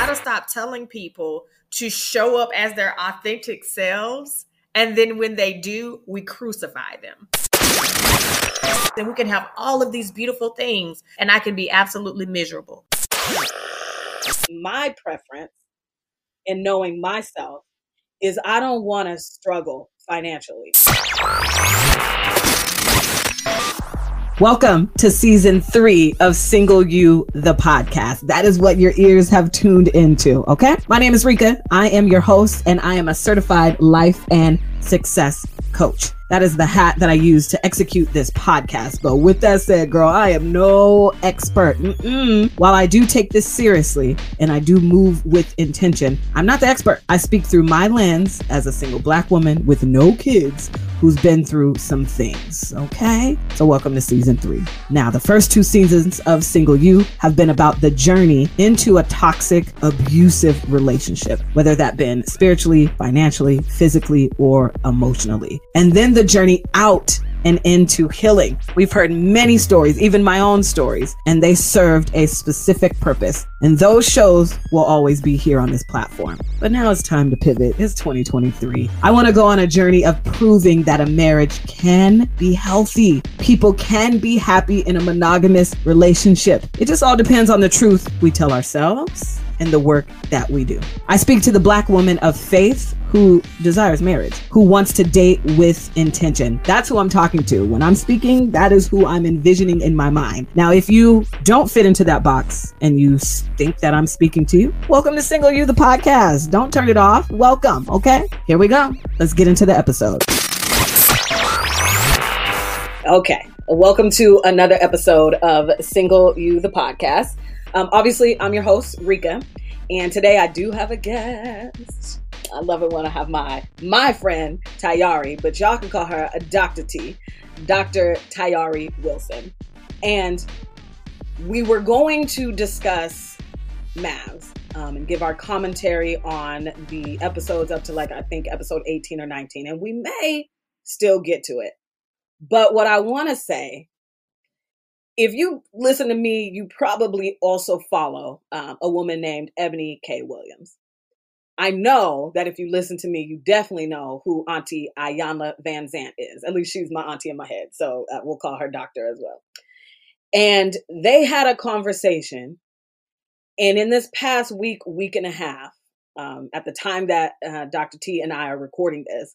got to stop telling people to show up as their authentic selves. And then when they do, we crucify them. And we can have all of these beautiful things, and I can be absolutely miserable. My preference in knowing myself is I don't want to struggle financially. Welcome to season three of Single You, the podcast. That is what your ears have tuned into. Okay. My name is Rika. I am your host, and I am a certified life and success coach. That is the hat that I use to execute this podcast. But with that said, girl, I am no expert. Mm-mm. While I do take this seriously and I do move with intention, I'm not the expert. I speak through my lens as a single black woman with no kids who's been through some things. Okay. So, welcome to season three. Now, the first two seasons of Single You have been about the journey into a toxic, abusive relationship, whether that been spiritually, financially, physically, or emotionally. And then the the journey out and into healing. We've heard many stories, even my own stories, and they served a specific purpose. And those shows will always be here on this platform. But now it's time to pivot. It's 2023. I want to go on a journey of proving that a marriage can be healthy. People can be happy in a monogamous relationship. It just all depends on the truth we tell ourselves and the work that we do. I speak to the black woman of faith who desires marriage, who wants to date with intention. That's who I'm talking to. When I'm speaking, that is who I'm envisioning in my mind. Now, if you don't fit into that box and you think that I'm speaking to you, welcome to Single You, the podcast. Don't turn it off. Welcome. Okay, here we go. Let's get into the episode. Okay, welcome to another episode of Single You, the podcast. Um, obviously, I'm your host, Rika, and today I do have a guest. I love it when I have my my friend Tiyahri, but y'all can call her a Dr. T, Dr. Tiyahri Wilson. And we were going to discuss MAVS um, and give our commentary on the episodes up to like I think episode 18 or 19, and we may still get to it. But what I want to say, if you listen to me, you probably also follow um, a woman named Eboni K. Williams. I know that if you listen to me, you definitely know who Auntie Iyanla Vanzant is. At least she's my auntie in my head. So uh, we'll call her doctor as well. And they had a conversation. And in this past week, week and a half, um, at the time that uh, Dr. T and I are recording this,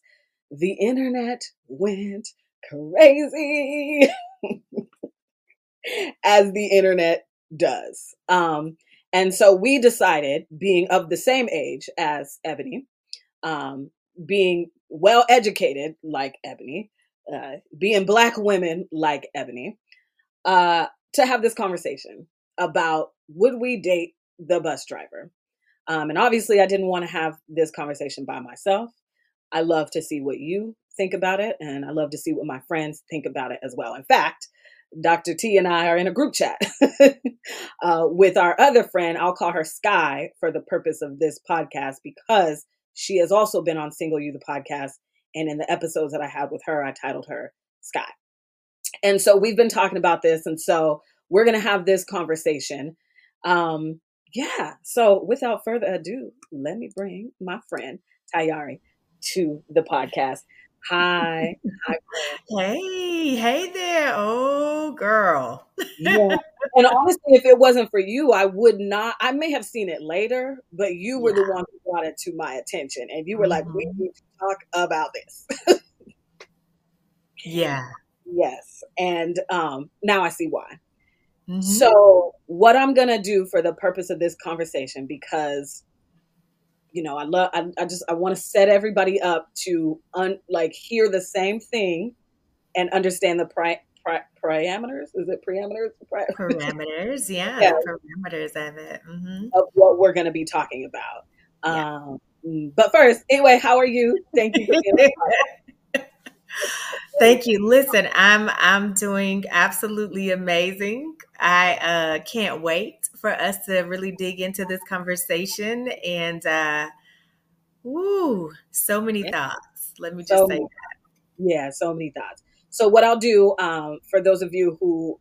the internet went crazy, as the internet does. Um, and so we decided, being of the same age as Eboni, um, being well educated like Eboni, uh, being Black women like Eboni, uh, to have this conversation about would we date the bus driver? Um, and obviously, I didn't want to have this conversation by myself. I love to see what you think about it, and I love to see what my friends think about it as well. In fact, Dr. T and I are in a group chat uh, with our other friend. I'll call her Sky for the purpose of this podcast because she has also been on Single You, the podcast. And in the episodes that I had with her, I titled her Sky. And so we've been talking about this. And so we're going to have this conversation. Um, yeah. So without further ado, let me bring my friend Tiyahri to the podcast. Hi. Hi. Hey, hey there. Oh, girl. yeah. And honestly, if it wasn't for you, I would not. I may have seen it later, but you were yeah. the one who brought it to my attention. And you were mm-hmm. like, we mm-hmm. need to talk about this. yeah. Yes. And um, now I see why. Mm-hmm. So, what I'm going to do for the purpose of this conversation, because you know, I love, I, I just, I want to set everybody up to un, like hear the same thing and understand the pri- pri- parameters. Is it parameters? parameters, yeah, yeah. parameters of it. Mm-hmm. Of what we're going to be talking about. Yeah. Um, but first, anyway, how are you? Thank you Thank you. Listen, I'm I'm doing absolutely amazing. I uh, can't wait for us to really dig into this conversation and uh, woo, so many yeah. thoughts. Let me just so, say that. Yeah, so many thoughts. So what I'll do um, for those of you who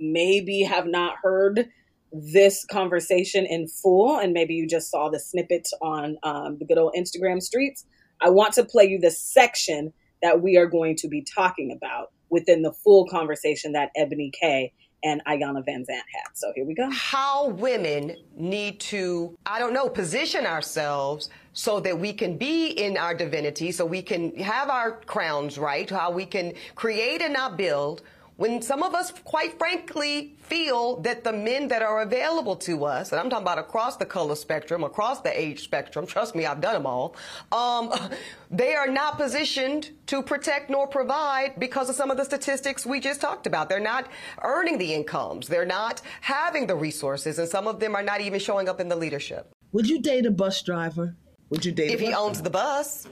maybe have not heard this conversation in full, and maybe you just saw the snippet on um, the good old Instagram streets, I want to play you the section that we are going to be talking about within the full conversation that Eboni K and Iyanla Vanzant had. So here we go. How women need to, I don't know, position ourselves so that we can be in our divinity, so we can have our crowns right, how we can create and not build when some of us, quite frankly, feel that the men that are available to us, and I'm talking about across the color spectrum, across the age spectrum, trust me, I've done them all, um, they are not positioned to protect nor provide because of some of the statistics we just talked about. They're not earning the incomes. They're not having the resources, and some of them are not even showing up in the leadership. Would you date a bus driver? Would you date if he owns driver? the bus?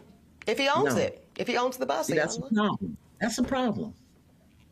If he owns no. it. If he owns the bus, See, that's a problem. That's a problem.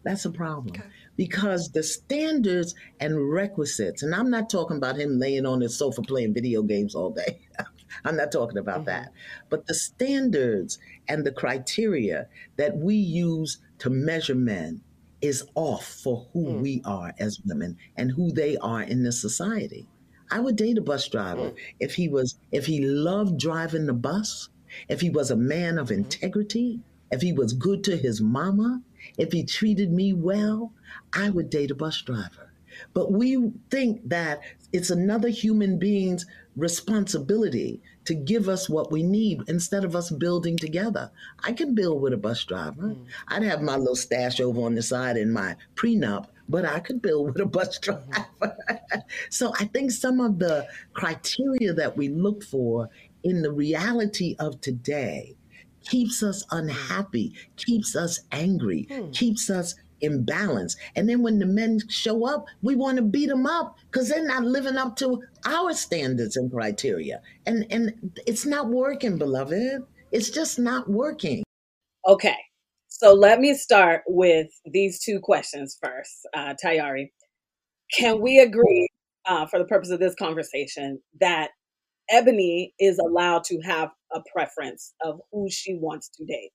That's a problem. Okay. Because the standards and requisites, and I'm not talking about him laying on his sofa playing video games all day. I'm not talking about mm-hmm. that. But the standards and the criteria that we use to measure men is off for who mm. we are as women and who they are in this society. I would date a bus driver mm. if he was if he loved driving the bus, if he was a man of mm-hmm. integrity, if he was good to his mama, if he treated me well, I would date a bus driver. But we think that it's another human being's responsibility to give us what we need instead of us building together. I can build with a bus driver. Mm. I'd have my little stash over on the side in my prenup, but I could build with a bus driver. so I think some of the criteria that we look for in the reality of today keeps us unhappy, keeps us angry, hmm. keeps us imbalance. And then when the men show up, we want to beat them up because they're not living up to our standards and criteria. And and it's not working, beloved. It's just not working. Okay. So let me start with these two questions first, uh, Tiyahri. Can we agree, uh, for the purpose of this conversation, that Eboni is allowed to have a preference of who she wants to date.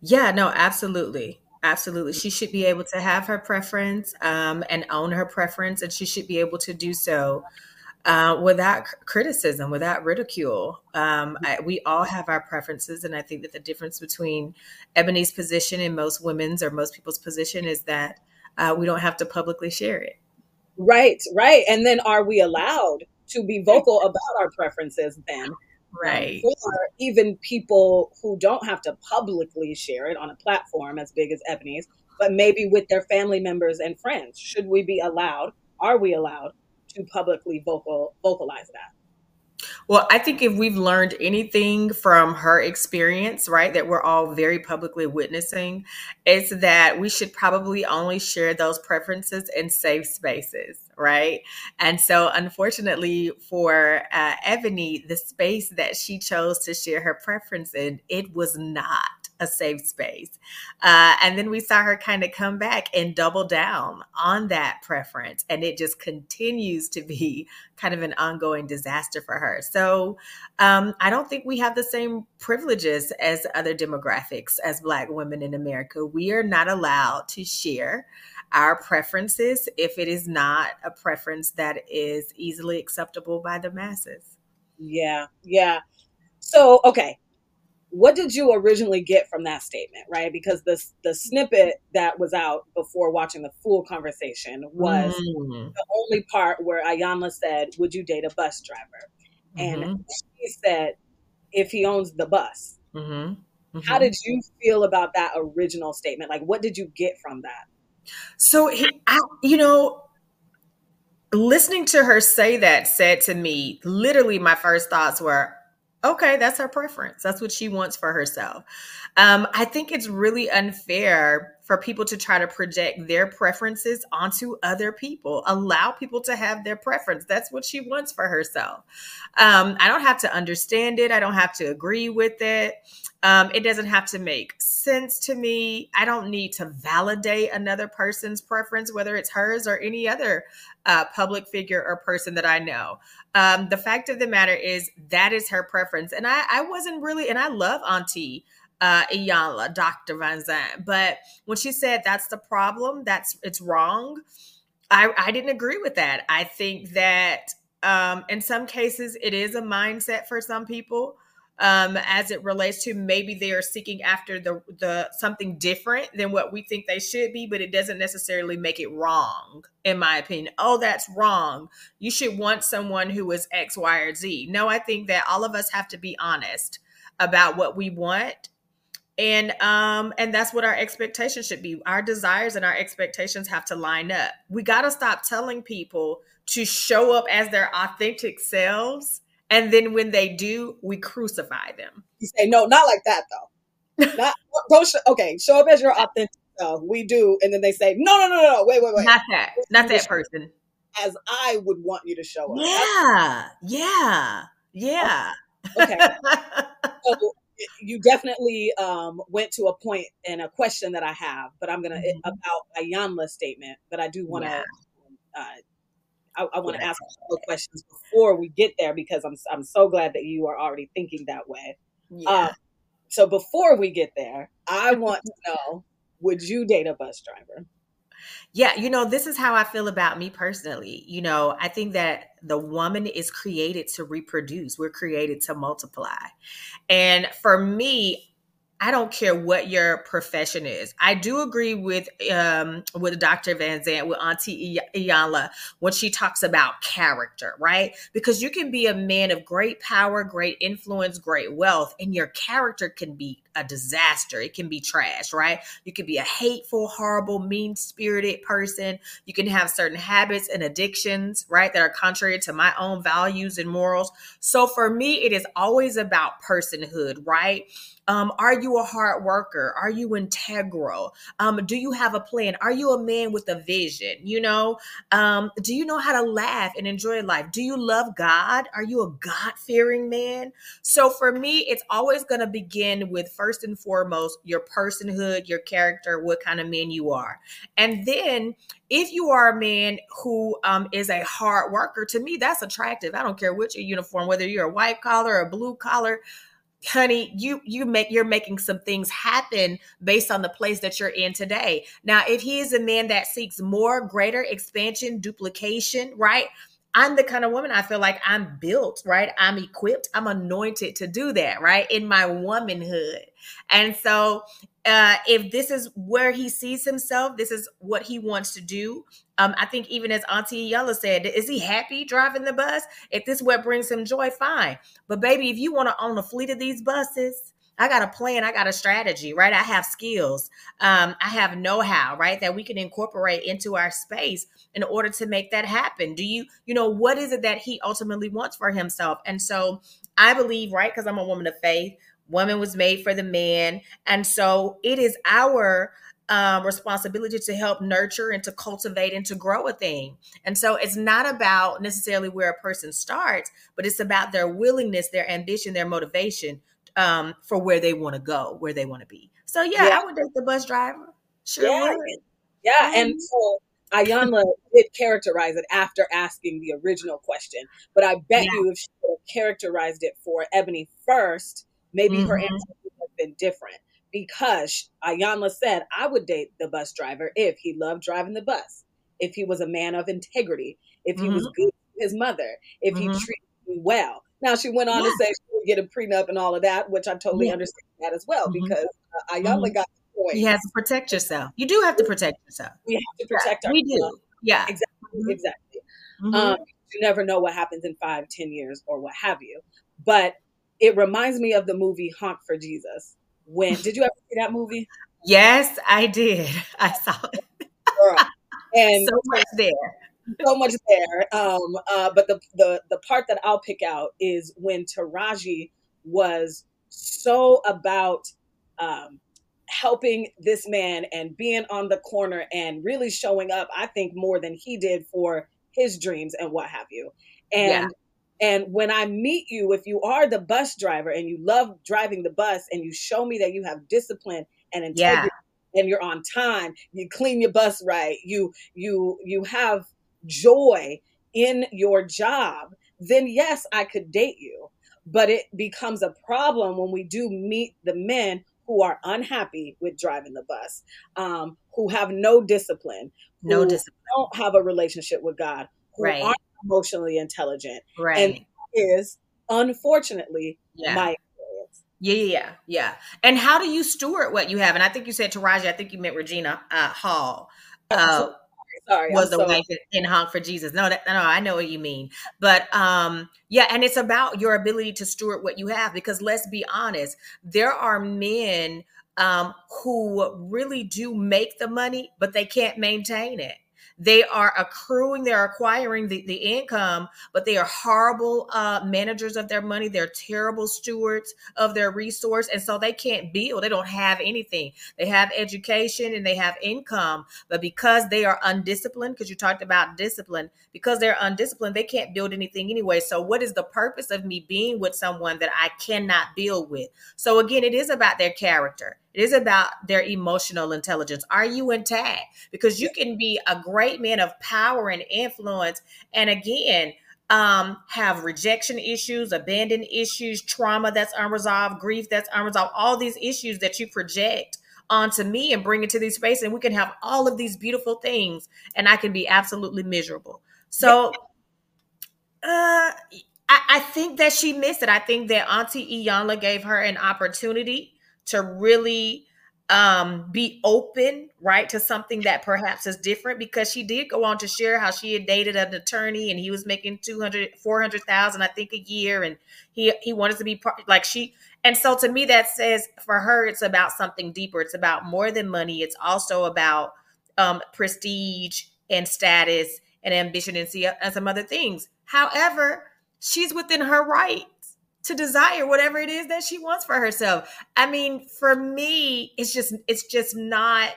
Yeah, no, absolutely. Absolutely. She should be able to have her preference um, and own her preference, and she should be able to do so uh, without criticism, without ridicule. Um, I, we all have our preferences, and I think that the difference between Eboni's position and most women's or most people's position is that uh, we don't have to publicly share it. Right, right. And then are we allowed to be vocal about our preferences then? Right. Um, or even people who don't have to publicly share it on a platform as big as Eboni's, but maybe with their family members and friends. Should we be allowed? Are we allowed to publicly vocal vocalize that? Well, I think if we've learned anything from her experience, right, that we're all very publicly witnessing, it's that we should probably only share those preferences in safe spaces, right? And so, unfortunately for uh, Eboni, the space that she chose to share her preference in, it was not a safe space. Uh, and then we saw her kind of come back and double down on that preference. And it just continues to be kind of an ongoing disaster for her. So um, I don't think we have the same privileges as other demographics as Black women in America. We are not allowed to share our preferences if it is not a preference that is easily acceptable by the masses. Yeah, yeah. So, okay, what did you originally get from that statement right because the the snippet that was out before watching the full conversation was mm. the only part where Iyanla said would you date a bus driver mm-hmm. and she said if he owns the bus mm-hmm. Mm-hmm. how did you feel about that original statement like what did you get from that so I, you know listening to her say that said to me literally my first thoughts were Okay, that's her preference. That's what she wants for herself. Um, I think it's really unfair for people to try to project their preferences onto other people. Allow people to have their preference. That's what she wants for herself. Um, I don't have to understand it. I don't have to agree with it. Um, it doesn't have to make sense to me. I don't need to validate another person's preference, whether it's hers or any other uh, public figure or person that I know. Um, the fact of the matter is that is her preference, and I, I wasn't really, and I love Auntie uh, Iyanla, Dr. Vanzant, but when she said that's the problem, that's it's wrong. I, I didn't agree with that. I think that um, in some cases it is a mindset for some people um, as it relates to maybe they are seeking after the the something different than what we think they should be, but it doesn't necessarily make it wrong, in my opinion. Oh, that's wrong. You should want someone who is X, Y, or Z. No, I think that all of us have to be honest about what we want and um and that's what our expectations should be. Our desires and our expectations have to line up. We got to stop telling people to show up as their authentic selves and then when they do we crucify them. You say no not like that though. Not don't show, okay show up as your authentic self. We do. And then they say no no no no no. Wait wait wait. Not that. Not that person. as i would want you to show up. Yeah. Yeah. Yeah. Okay, so you definitely um, went to a point and a question that I have, but I'm gonna mm-hmm. about Iyanla's statement. But I do want to, yeah. uh, I, I want to yeah. ask a couple questions before we get there because I'm I'm so glad that you are already thinking that way. Yeah. Uh, so before we get there, I want to know: Would you date a bus driver? Yeah, you know, this is how I feel about me personally. You know, I think that the woman is created to reproduce, we're created to multiply. And for me, I don't care what your profession is. I do agree with um, with Dr. Vanzant, with Auntie Iyanla, when she talks about character, right? Because you can be a man of great power, great influence, great wealth, and your character can be a disaster. It can be trash, right? You can be a hateful, horrible, mean spirited person. You can have certain habits and addictions, right, that are contrary to my own values and morals. So for me, it is always about personhood, right? Um, are you a hard worker? Are you integral? Um, do you have a plan? Are you a man with a vision? You know, um, do you know how to laugh and enjoy life? Do you love God? Are you a God fearing man? So for me, it's always going to begin with first and foremost your personhood, your character, what kind of man you are. And then if you are a man who um, is a hard worker, to me, that's attractive. I don't care which your uniform, whether you're a white collar or a blue collar honey you you make you're making some things happen based on the place that you're in today now if he is a man that seeks more greater expansion duplication right I'm the kind of woman I feel like I'm built, right? I'm equipped, I'm anointed to do that, right? In my womanhood. And so, uh, if this is where he sees himself, this is what he wants to do. Um, I think even as Auntie Yella said, is he happy driving the bus? If this is what brings him joy, fine. But baby, if you want to own a fleet of these buses, I got a plan, I got a strategy, right? I have skills, um, I have know how, right? That we can incorporate into our space in order to make that happen. Do you, you know, what is it that he ultimately wants for himself? And so I believe, right? Because I'm a woman of faith, woman was made for the man. And so it is our um, responsibility to help nurture and to cultivate and to grow a thing. And so it's not about necessarily where a person starts, but it's about their willingness, their ambition, their motivation um, for where they want to go, where they want to be. So yeah, yeah, I would date the bus driver. Sure yeah. would. Yeah, mm-hmm. and so Iyanla did characterize it after asking the original question, but I bet yeah. you if she would have characterized it for Eboni first, maybe mm-hmm. her answer would have been different. Because Iyanla said, I would date the bus driver if he loved driving the bus, if he was a man of integrity, if he mm-hmm. was good to his mother, if he mm-hmm. treated me well. Now she went on yeah. to say she would get a prenup and all of that, which I totally yeah. understand that as well mm-hmm. because uh, Iyanla mm-hmm. got the point. You have to protect yourself. You do have to protect yourself. We have to protect yeah, ourselves. We do. Yeah. Exactly. Exactly. Mm-hmm. Um, you never know what happens in five, ten years or what have you. But it reminds me of the movie Honk for Jesus. When did you ever see that movie? Yes, I did. I saw it. Girl. And so much there so much there. Um, uh, but the, the the part that I'll pick out is when Taraji was so about um, helping this man and being on the corner and really showing up. I think more than he did for his dreams and what have you. And yeah. And when I meet you, if you are the bus driver and you love driving the bus and you show me that you have discipline and integrity yeah. and you're on time, you clean your bus right, you you you have joy in your job, then yes, I could date you. But it becomes a problem when we do meet the men who are unhappy with driving the bus, um, who have no discipline, no discipline, don't have a relationship with God, who right. aren't emotionally intelligent, right. and is unfortunately yeah. my experience. Yeah, yeah, yeah. And how do you steward what you have? And I think you said Taraji, I think you meant Regina uh, Hall. Uh, sorry, was I'm the sorry. wife in Honk for Jesus. No, that, no, I know what you mean. But um, yeah, and it's about your ability to steward what you have. Because let's be honest, there are men um, who really do make the money, but they can't maintain it. They are accruing, they're acquiring the, the income, but they are horrible uh, managers of their money. They're terrible stewards of their resource. And so they can't build. They don't have anything. They have education and they have income, but because they are undisciplined, because you talked about discipline, because they're undisciplined, they can't build anything anyway. So, what is the purpose of me being with someone that I cannot build with? So, again, it is about their character. It is about their emotional intelligence. Are you intact? Because you can be a great man of power and influence, and again, um, have rejection issues, abandon issues, trauma that's unresolved, grief that's unresolved, all these issues that you project onto me and bring into this space, and we can have all of these beautiful things, and I can be absolutely miserable. So, uh, I, I think that she missed it. I think that Auntie Iyanla gave her an opportunity to really um be open right to something that perhaps is different because she did go on to share how she had dated an attorney and he was making 200 400,000 I think a year and he he wanted to be part like she and so to me that says for her it's about something deeper. It's about more than money. It's also about um prestige and status and ambition and see and some other things. However she's within her right to desire whatever it is that she wants for herself. I mean, for me, it's just it's just not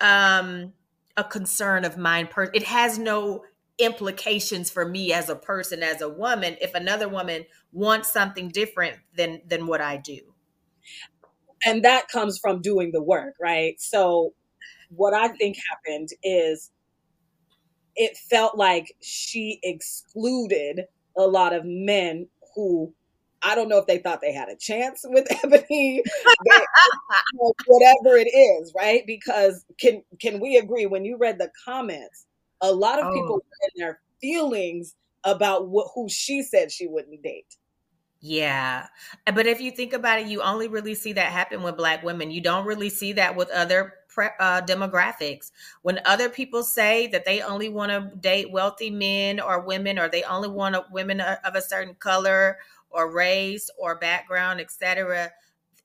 um a concern of mine per it has no implications for me as a person as a woman if another woman wants something different than than what I do. And that comes from doing the work, right? So what I think happened is it felt like she excluded a lot of men who I don't know if they thought they had a chance with Eboni, they, whatever it is, right? Because can can we agree when you read the comments, a lot of oh. people were in their feelings about what who she said she wouldn't date. Yeah. But if you think about it, you only really see that happen with Black women. You don't really see that with other pre- uh, demographics. When other people say that they only want to date wealthy men or women, or they only want a, women of a certain color or race or background, etc.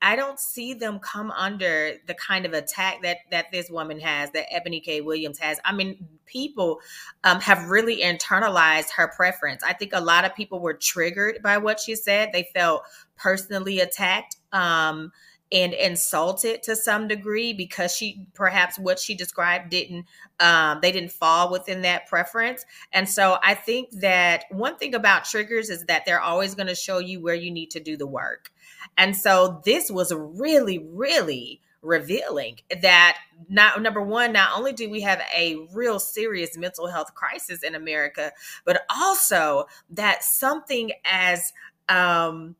I don't see them come under the kind of attack that that this woman has, that Eboni K. Williams has. I mean, people um, have really internalized her preference. I think a lot of people were triggered by what she said. They felt personally attacked. Um, and insulted to some degree because she perhaps what she described didn't um, they didn't fall within that preference. And so i think that one thing about triggers is that they're always going to show you where you need to do the work. And so this was really really revealing that not number one not only do we have a real serious mental health crisis in america but also that something as um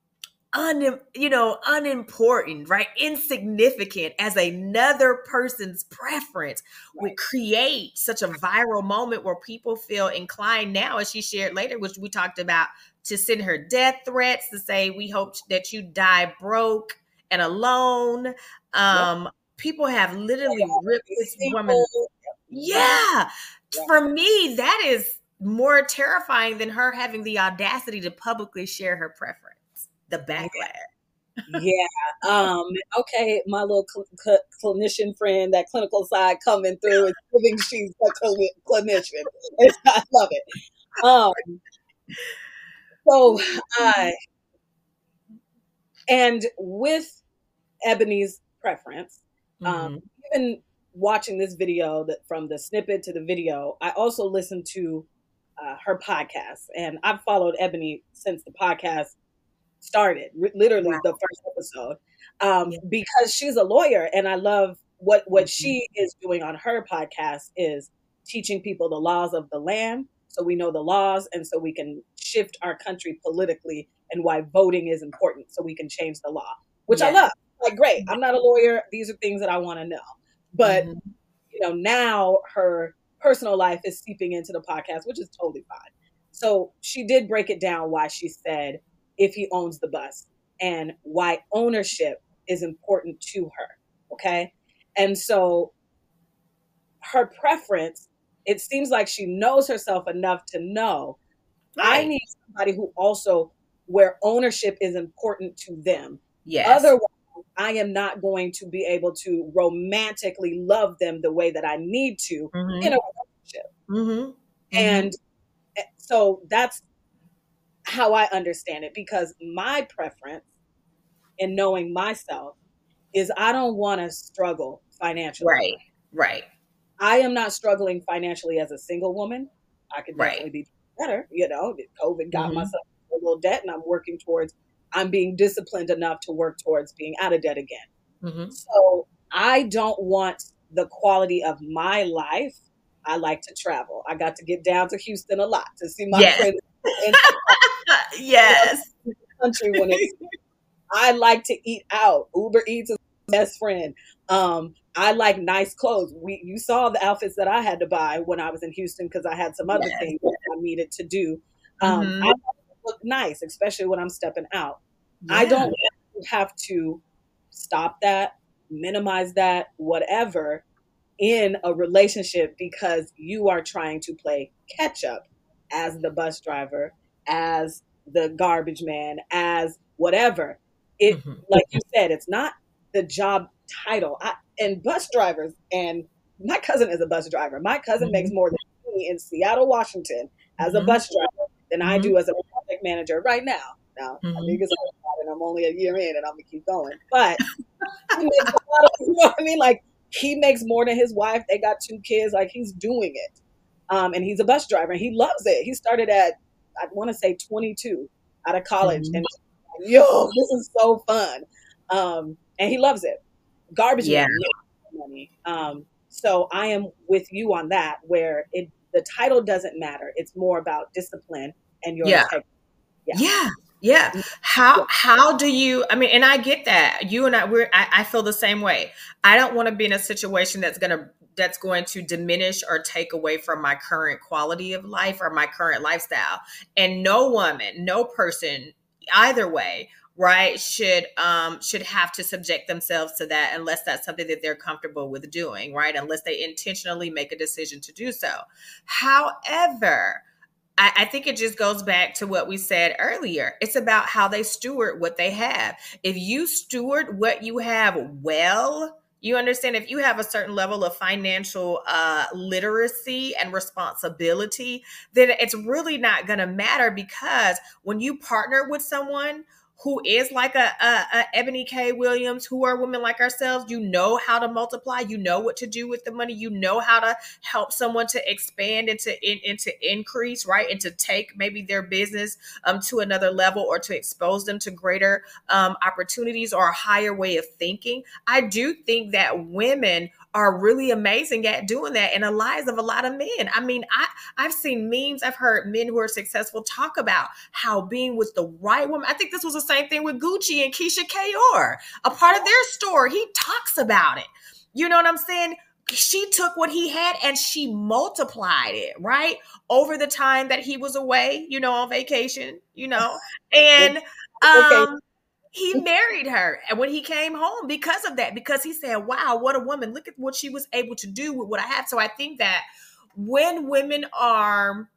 un, you know, unimportant, right? Insignificant as another person's preference would create such a viral moment where people feel inclined now, as she shared later, which we talked about, to send her death threats to say, we hope that you die broke and alone. Um, yep. People have literally ripped this woman. Yeah. For me, that is more terrifying than her having the audacity to publicly share her preference the backlash. yeah. Um. Okay. My little cl- cl- clinician friend, that clinical side coming through, and proving she's a cl- clinician. I love it. Um. So I, and with Eboni's preference, um, mm-hmm. even watching this video that from the snippet to the video, I also listened to uh, her podcast, and I've followed Eboni since the podcast started, literally wow. the first episode, um, yeah. because she's a lawyer, and I love what what mm-hmm. she is doing on her podcast is teaching people the laws of the land, so we know the laws, and so we can shift our country politically, and why voting is important, so we can change the law, which yeah. I love. like, great. I'm not a lawyer. These are things that I want to know. But mm-hmm. you know, now her personal life is seeping into the podcast, which is totally fine. So she did break it down why she said if he owns the bus and why ownership is important to her. Okay. And so her preference, it seems like she knows herself enough to know right. I need somebody who also where ownership is important to them. Yes. Otherwise, I am not going to be able to romantically love them the way that I need to mm-hmm. in a relationship. Mm-hmm. And eh, so that's how I understand it because my preference in knowing myself is I don't want to struggle financially. Right. Right. I am not struggling financially as a single woman. I could definitely right. be better. You know, COVID got mm-hmm. myself a little debt and I'm working towards, I'm being disciplined enough to work towards being out of debt again. Mm-hmm. So I don't want the quality of my life. I like to travel. I got to get down to Houston a lot to see my yes. friends. yes. Country when it's, I like to eat out. Uber Eats is best friend. Um, I like nice clothes. We you saw the outfits that I had to buy when I was in Houston because I had some other yes. things I needed to do. Um, mm-hmm. I look nice, especially when I'm stepping out. Yeah. I don't have to stop that, minimize that, whatever in a relationship because you are trying to play catch up as the bus driver, as the garbage man, as whatever. It mm-hmm. like you said, it's not the job title. I, and bus drivers, and my cousin is a bus driver. My cousin mm-hmm. makes more than me in Seattle, Washington, as mm-hmm. a bus driver than I do mm-hmm. as a project manager right now. Now, I think it's and I'm only a year in, and I'm gonna keep going. But he makes a lot of, you know what I mean? Like he makes more than his wife. They got two kids. Like he's doing it, um, and he's a bus driver. and He loves it. He started at I want to say 22 out of college, mm-hmm. and yo, this is so fun. Um, and he loves it. Garbage yeah. money. Um, so I am with you on that, where it the title doesn't matter. It's more about discipline and your yeah. yeah. yeah. Yeah. Mm-hmm. How how do you I mean and I get that. You and I we're I, I feel the same way. I don't want to be in a situation that's gonna that's going to diminish or take away from my current quality of life or my current lifestyle. And no woman, no person, either way, right should um should have to subject themselves to that unless that's something that they're comfortable with doing right unless they intentionally make a decision to do so however I, I think it just goes back to what we said earlier. It's about how they steward what they have. If you steward what you have well, you understand if you have a certain level of financial uh, literacy and responsibility, then it's really not going to matter because when you partner with someone who is like a, a, a, Eboni K. Williams, who are women like ourselves, you know how to multiply, you know what to do with the money, you know how to help someone to expand and to in, and to increase, right, and to take maybe their business um, to another level or to expose them to greater um, opportunities or a higher way of thinking. I do think that women are really amazing at doing that in the lives of a lot of men. I mean, I I've seen memes, I've heard men who are successful talk about how being with the right woman. I think this was the same thing with Gucci and Keyshia Ka'oir. A part of their story, he talks about it. You know what I'm saying? she took what he had and she multiplied it right over the time that he was away you know on vacation you know and um he married her and when he came home because of that because he said wow what a woman. Look at what she was able to do with what i have. So i think that when women are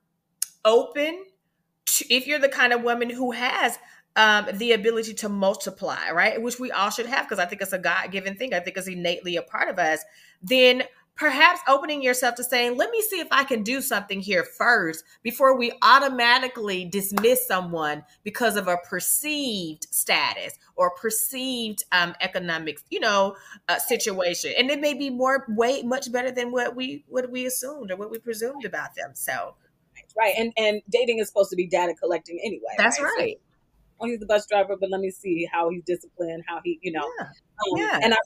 open to, if you're the kind of woman who has um, the ability to multiply right which we all should have because i think it's a god-given thing. I think it's innately a part of us then perhaps opening yourself to saying, let me see if I can do something here first before we automatically dismiss someone because of a perceived status or perceived um, economic, you know, uh, situation. And it may be more way much better than what we what we assumed or what we presumed about them. So right. And and dating is supposed to be data collecting anyway. That's right. right. So, oh, he's the bus driver, but let me see how he's disciplined, how he, you know. Yeah. Um, yeah. And I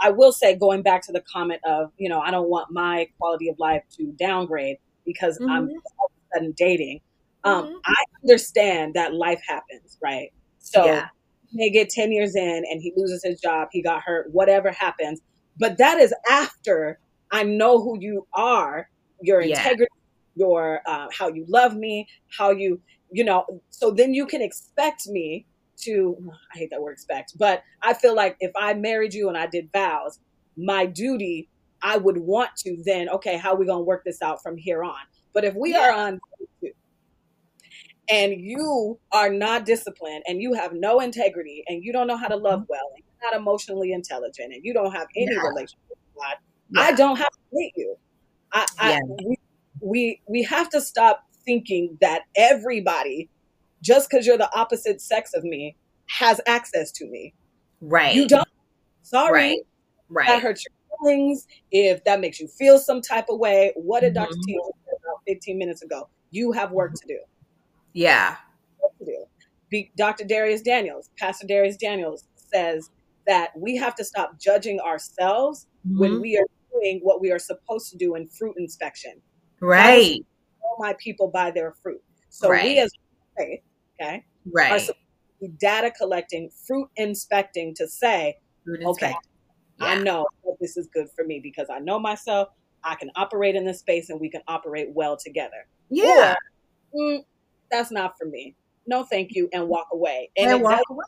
I will say, going back to the comment of, you know, I don't want my quality of life to downgrade because mm-hmm. I'm all of a sudden dating. Um, mm-hmm. I understand that life happens, right? So, yeah. may get 10 years in and he loses his job, he got hurt, whatever happens. But that is after I know who you are, your Yeah. integrity, your uh, how you love me, how you, you know, so then you can expect me to, I hate that word expect, but I feel like if I married you and I did vows, my duty, I would want to then, okay, how are we to work this out from here on? But if we are on and you are not disciplined and you have no integrity and you don't know how to love mm-hmm. well and you're not emotionally intelligent and you don't have any Yeah. relationship with God, I don't have to date you. I, I we, we we have to stop thinking that everybody, just because you're the opposite sex of me, has access to me. Right. You don't. Sorry. Right. That hurts your feelings. If that makes you feel some type of way, what did Dr. Mhm. T say about 15 minutes ago? You have work to do. Yeah. to do. Be, Dr. Dharius Daniels, Pastor Dharius Daniels says that we have to stop judging ourselves when Mhm. we are doing what we are supposed to do in fruit inspection. Right. All my people by their fruit. So Right. we as faith, okay, Right. data collecting, fruit inspecting to say, Food okay, inspect- I know that this is good for me because I know myself. I can operate in this space and we can operate well together. Yeah. Mm, that's not for me. No, thank you, and walk away. And And walk away.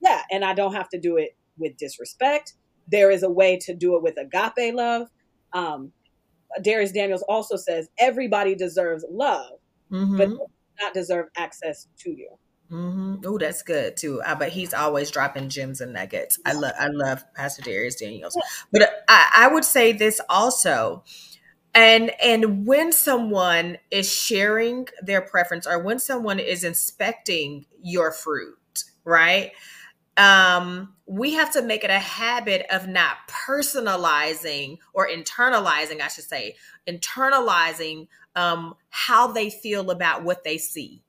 yeah, and I don't have to do it with disrespect. There is a way to do it with agape love. Um, Dharius Daniels also says everybody deserves love, but Mhm. they do not deserve access to you. hmm Oh, that's good too. Uh, but he's always dropping gems and nuggets. I love, I love Pastor Dharius Daniels. But I, I would say this also, and and when someone is sharing their preference, or when someone is inspecting your fruit, right? Um, we have to make it a habit of not personalizing or internalizing, I should say, internalizing um, how they feel about what they see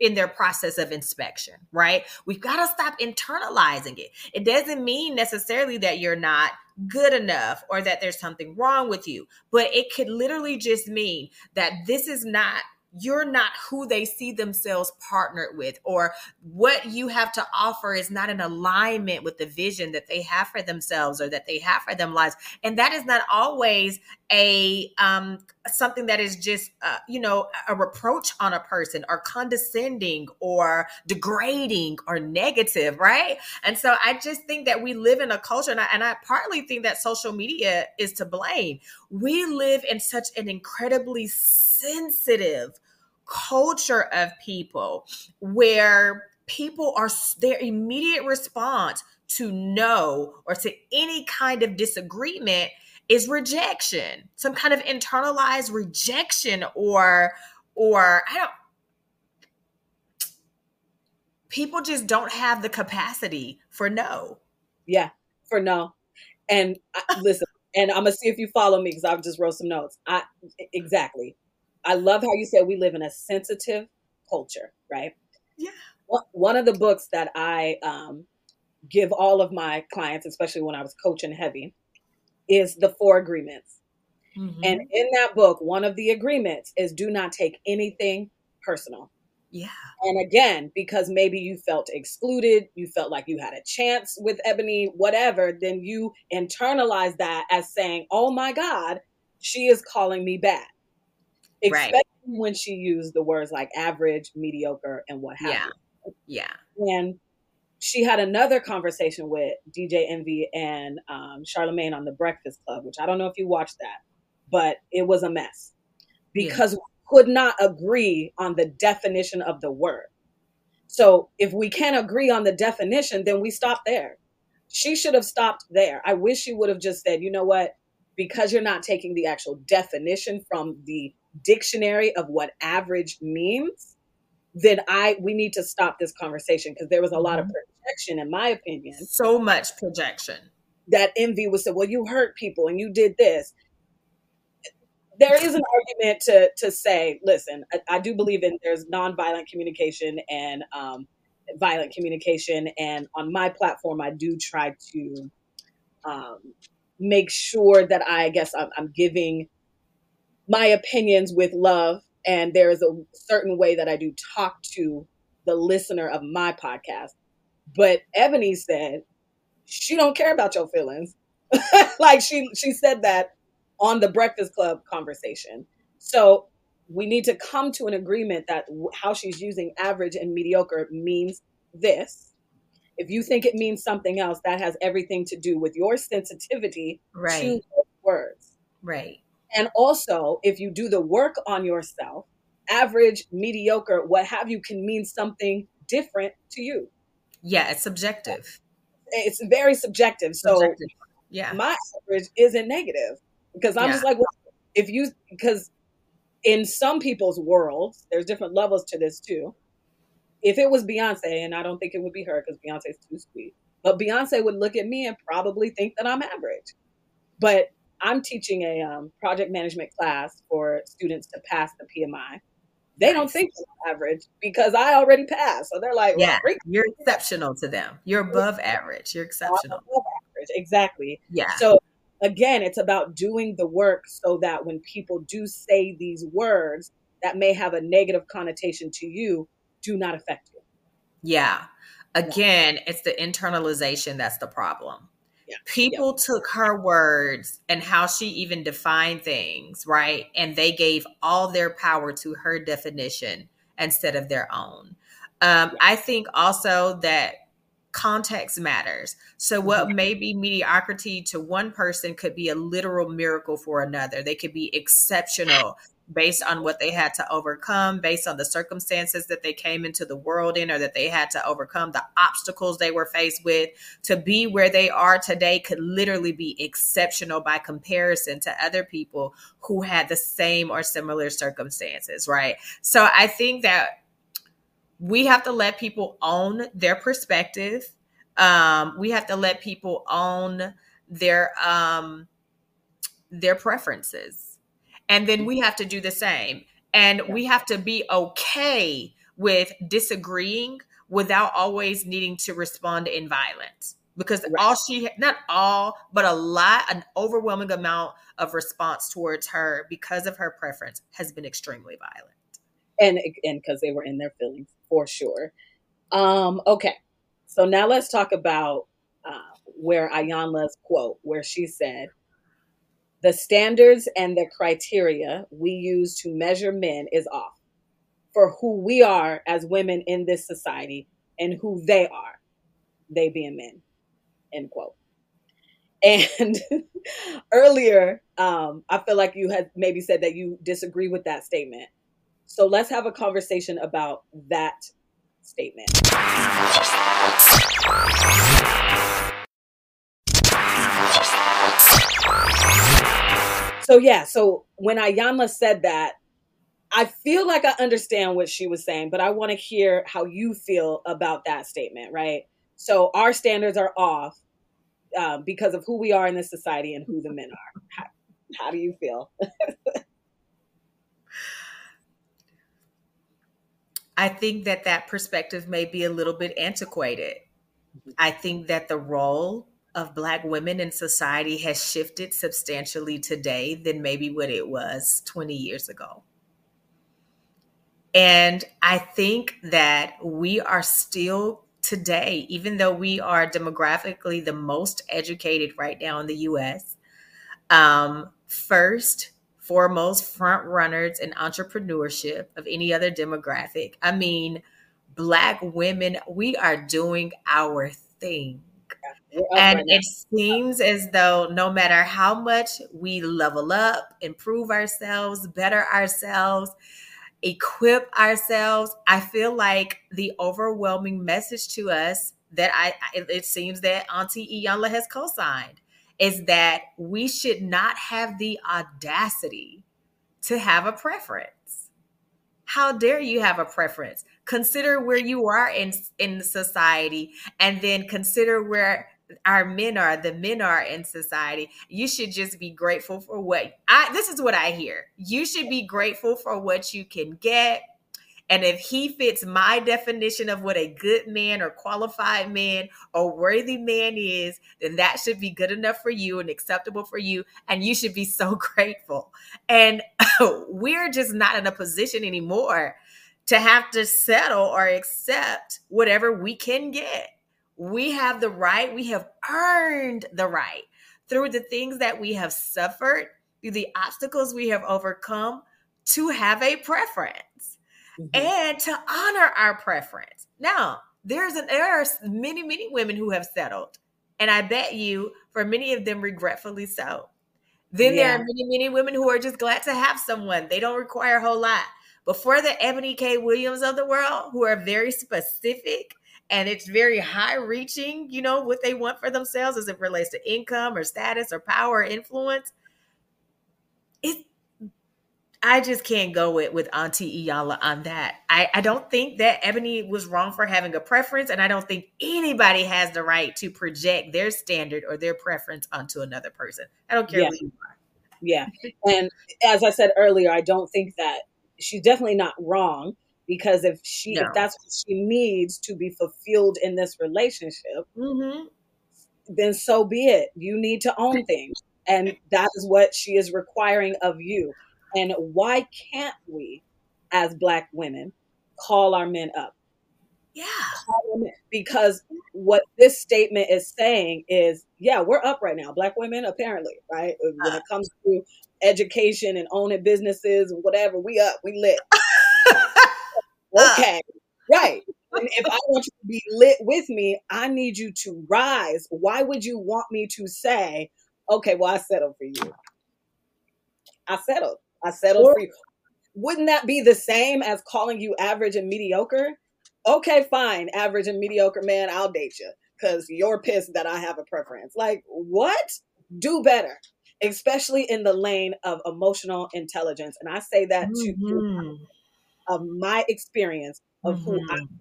in their process of inspection, right? We've got to stop internalizing it. It doesn't mean necessarily that you're not good enough or that there's something wrong with you, but it could literally just mean that this is not you're not who they see themselves partnered with or what you have to offer is not in alignment with the vision that they have for themselves or that they have for them lives. And that is not always a um something that is just uh, you know a reproach on a person or condescending or degrading or negative right? And so i just think that we live in a culture and I, and I partly think that social media is to blame. We live in such an incredibly sensitive culture of people where people are their immediate response to no or to any kind of disagreement is rejection some kind of internalized rejection or or i don't people just don't have the capacity for no Yeah, for no. And I, listen, and I'm gonna see if you follow me because I've just wrote some notes. I exactly. I love how you said we live in a sensitive culture, right? Yeah. One- of the books that I um, give all of my clients, especially when I was coaching heavy, is the Four Agreements. Mhm. And in that book, one of the agreements is do not take anything personal. yeah And again, because maybe you felt excluded, you felt like you had a chance with Eboni, whatever, then you internalize that as saying, oh my God, she is calling me Right. Especially when she used the words like average, mediocre, and what have Yeah. you. yeah And she had another conversation with DJ Envy and um, Charlemagne on the Breakfast Club, which I don't know if you watched that, but it was a mess Yeah. because we could not agree on the definition of the word. So if we can't agree on the definition, then we stop there. She should have stopped there. I wish she would have just said, you know what? Because you're not taking the actual definition from the dictionary of what average means, then I we need to stop this conversation because there was a lot of projection, in my opinion, so much projection. That envy was said, well, you hurt people and you did this. There is an argument to to say, listen, I, I do believe in there's nonviolent communication and um, violent communication, and on my platform, I do try to um, make sure that I, I guess I'm, I'm giving my opinions with love, and there is a certain way that I do talk to the listener of my podcast. But Eboni said she don't care about your feelings. like she she said that on the Breakfast Club conversation. So we need to come to an agreement that how she's using average and mediocre means this. If you think it means something else, that has everything to do with your sensitivity right. to words. Right. And also, if you do the work on yourself, average, mediocre, what have you, can mean something different to you. Yeah, it's subjective. It's very subjective. So, subjective. yeah, my average isn't negative because I'm yeah. just like, well, if you, because in some people's worlds, there's different levels to this too. If it was Beyonce, and I don't think it would be her because Beyonce's too sweet, but Beyonce would look at me and probably think that I'm average. But I'm teaching a um, project management class for students to pass the PMI. They nice. don't think I'm average because I already passed. So they're like, well, yeah, you're exceptional to them. You're above average. You're exceptional. Above average. Exactly. Yeah. So again, it's about doing the work so that when people do say these words that may have a negative connotation to you, do not affect you. Yeah. Again, yeah. it's the internalization that's the problem. Yeah. People yeah. took her words and how she even defined things, right? And they gave all their power to her definition instead of their own. Um, I think also that context matters. So, what mm-hmm. may be mediocrity to one person could be a literal miracle for another. They could be exceptional based on what they had to overcome, based on the circumstances that they came into the world in or that they had to overcome, the obstacles they were faced with. To be where they are today could literally be exceptional by comparison to other people who had the same or similar circumstances, right? So I think that we have to let people own their perspective. Um, we have to let people own their um, their preferences and then we have to do the same. And we have to be okay with disagreeing without always needing to respond in violence. Because right. all she, not all, but a lot, an overwhelming amount of response towards her because of her preference has been extremely violent. And and because they were in their feelings for sure. Um, okay, so now let's talk about uh, where Iyanla's quote, where she said, the standards and the criteria we use to measure men is off for who we are as women in this society and who they are, they being men. End quote. And earlier, um, I feel like you had maybe said that you disagree with that statement. So let's have a conversation about that statement. So yeah, so when Iyanla said that, I feel like I understand what she was saying, but I want to hear how you feel about that statement, right? So our standards are off uh, because of who we are in this society and who the men are. How, how do you feel? I think that that perspective may be a little bit antiquated. I think that the role of Black women in society has shifted substantially today than maybe what it was 20 years ago. And I think that we are still today, even though we are demographically the most educated right now in the US, um, first, foremost front runners in entrepreneurship of any other demographic. I mean, Black women, we are doing our thing and it seems as though no matter how much we level up, improve ourselves, better ourselves, equip ourselves, I feel like the overwhelming message to us that I it seems that Auntie Iyanla has co-signed is that we should not have the audacity to have a preference. How dare you have a preference? Consider where you are in in society and then consider where our men are the men are in society you should just be grateful for what i this is what i hear you should be grateful for what you can get and if he fits my definition of what a good man or qualified man or worthy man is, then that should be good enough for you and acceptable for you. And you should be so grateful. And we're just not in a position anymore to have to settle or accept whatever we can get We have the right, we have earned the right through the things that we have suffered, through the obstacles we have overcome to have a preference mm-hmm. and to honor our preference. Now, there's an there are many, many women who have settled. And I bet you for many of them regretfully so. Then yeah. there are many, many women who are just glad to have someone. They don't require a whole lot. But for the Eboni K. Williams of the world, who are very specific and it's very high reaching, you know, what they want for themselves as it relates to income or status or power or influence, it I just can't go with with Auntie Iyanla on that. I, I don't think that Eboni was wrong for having a preference, and I don't think anybody has the right to project their standard or their preference onto another person. I don't care yeah. Yeah. And as I said earlier, I don't think that she's definitely not wrong because if she no. if that's what she needs to be fulfilled in this relationship, mm-hmm. then so be it. You need to own things. And that is what she is requiring of you. And why can't we, as Black women, call our men up? Yeah. Because what this statement is saying is, yeah, we're up right now. Black women, apparently, right? When it comes to education and owning businesses and whatever, we up, we lit. okay. Right. And if I want you to be lit with me, I need you to rise. Why would you want me to say, okay, well, I settled for you? I settled. I settled for you. Wouldn't that be the same as calling you average and mediocre? Okay, fine, average and mediocre man, I'll date you because you're pissed that I have a preference. Like, what? Do better, especially in the lane of emotional intelligence. And I say that mm-hmm. to of my experience of mm-hmm. who I, mm-hmm.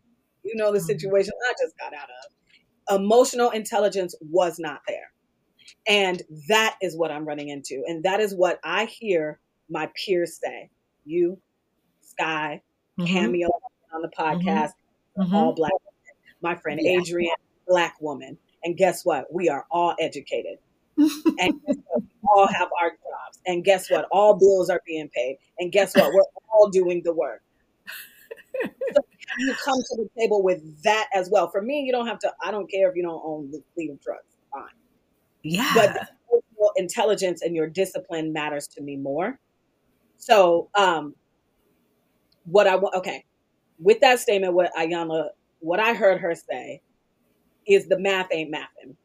you know, the mm-hmm. situation I just got out of. Emotional intelligence was not there. And that is what I'm running into. And that is what I hear my peers say. You, Sky, mm-hmm. Cameo on the mm-hmm. podcast, mm-hmm. all black women. My friend yeah. Adrian, black woman. And guess what? We are all educated. and we all have our jobs. And guess what? All bills are being paid. And guess what? We're all doing the work. So you come to the table with that as well. For me, you don't have to, I don't care if you don't own the fleet of trucks. Fine. Yeah. But intelligence and your discipline matters to me more. So, um, what I want, okay, with that statement, what Iyanla, what I heard her say is the math ain't mathing.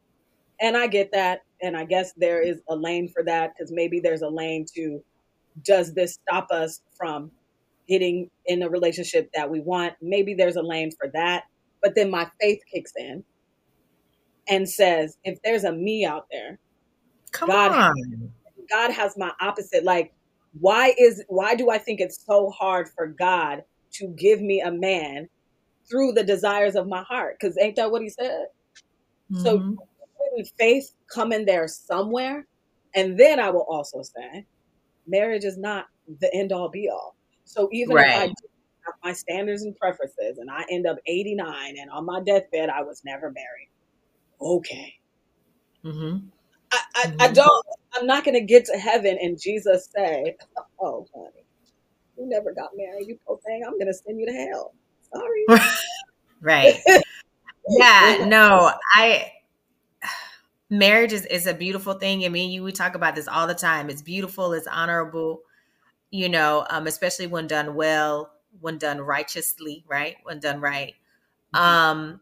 And I get that. And I guess there is a lane for that because maybe there's a lane to does this stop us from getting in a relationship that we want? Maybe there's a lane for that. But then my faith kicks in and says, if there's a me out there, Come God, on. Has, God has my opposite. Like, why is why do I think it's so hard for God to give me a man through the desires of my heart? Because ain't that what he said? Mm-hmm. So faith come in there somewhere. And then I will also say, marriage is not the end all be all. So even right. if I have my standards and preferences and I end up 89 and on my deathbed I was never married, okay. Mm-hmm. I, I, mm-hmm. I don't, I'm not going to get to heaven and Jesus say, oh, honey, you never got married, you poor thing. I'm going to send you to hell. Sorry. right. yeah, no, I, marriage is, is a beautiful thing. I mean, you, we talk about this all the time. It's beautiful. It's honorable, you know, um, especially when done well, when done righteously, right? When done right. Mm-hmm. Um,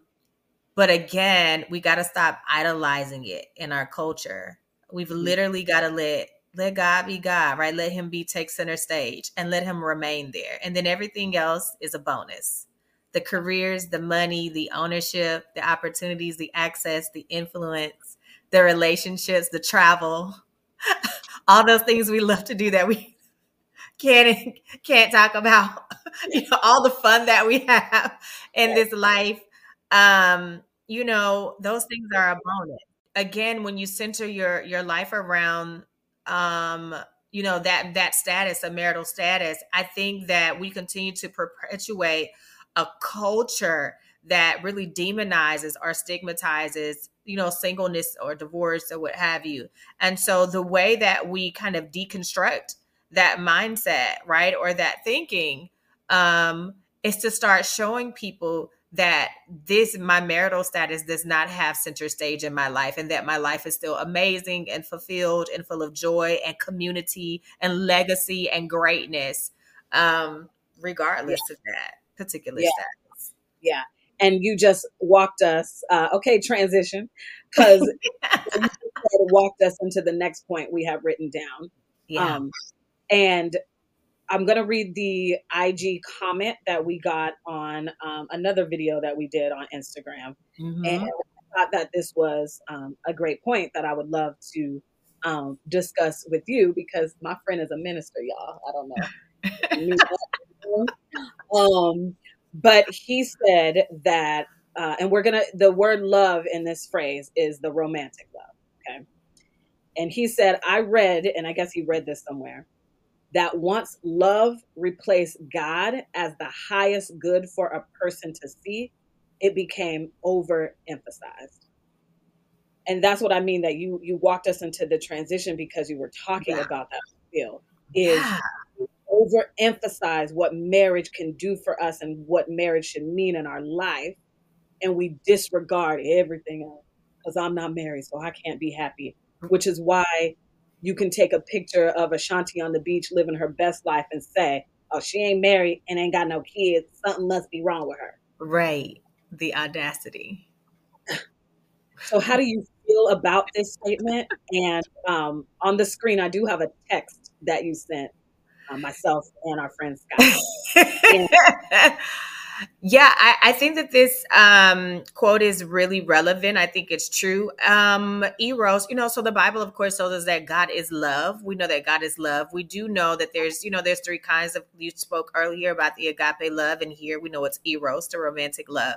but again, we got to stop idolizing it in our culture. We've mm-hmm. literally got to let let God be God, right? Let him be take center stage and let him remain there. And then everything else is a bonus. The careers, the money, the ownership, the opportunities, the access, the influence, the relationships, the travel, all those things we love to do that we can't can't talk about. You know, all the fun that we have in this life. Um, you know, those things are a bonus. Again, when you center your your life around um, you know, that that status, a marital status, I think that we continue to perpetuate a culture that really demonizes or stigmatizes you know singleness or divorce or what have you and so the way that we kind of deconstruct that mindset right or that thinking um is to start showing people that this my marital status does not have center stage in my life and that my life is still amazing and fulfilled and full of joy and community and legacy and greatness um regardless yeah. of that particular yeah. status yeah and you just walked us uh okay transition because walked us into the next point we have written down yeah. um and I'm going to read the IG comment that we got on um, another video that we did on Instagram. Mm-hmm. And I thought that this was um, a great point that I would love to um, discuss with you because my friend is a minister, y'all. I don't know. um, but he said that, uh, and we're going to, the word love in this phrase is the romantic love. Okay. And he said, I read, and I guess he read this somewhere that once love replaced God as the highest good for a person to see, it became overemphasized. And that's what I mean that you you walked us into the transition because you were talking yeah. about that feel is yeah. overemphasize what marriage can do for us and what marriage should mean in our life and we disregard everything else because I'm not married so I can't be happy, mm. which is why you can take a picture of Ashanti on the beach living her best life and say, oh, she ain't married and ain't got no kids. Something must be wrong with her. Right. The audacity. So, how do you feel about this statement? And um, on the screen, I do have a text that you sent uh, myself and our friend Scott. and, yeah, I, I, think that this um, quote is really relevant. I think it's true. Um, Eros, you know, so the Bible, of course, tells us that God is love. We know that God is love. We do know that there's, you know, there's three kinds of. You spoke earlier about the agape love, and here we know it's Eros, the romantic love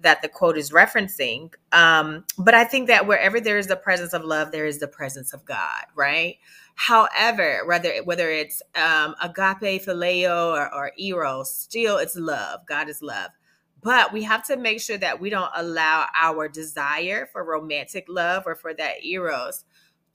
that the quote is referencing. Um, but I think that wherever there is the presence of love, there is the presence of God, right? However, whether whether it's um, agape, phileo, or, or eros, still it's love. God is love. But we have to make sure that we don't allow our desire for romantic love or for that eros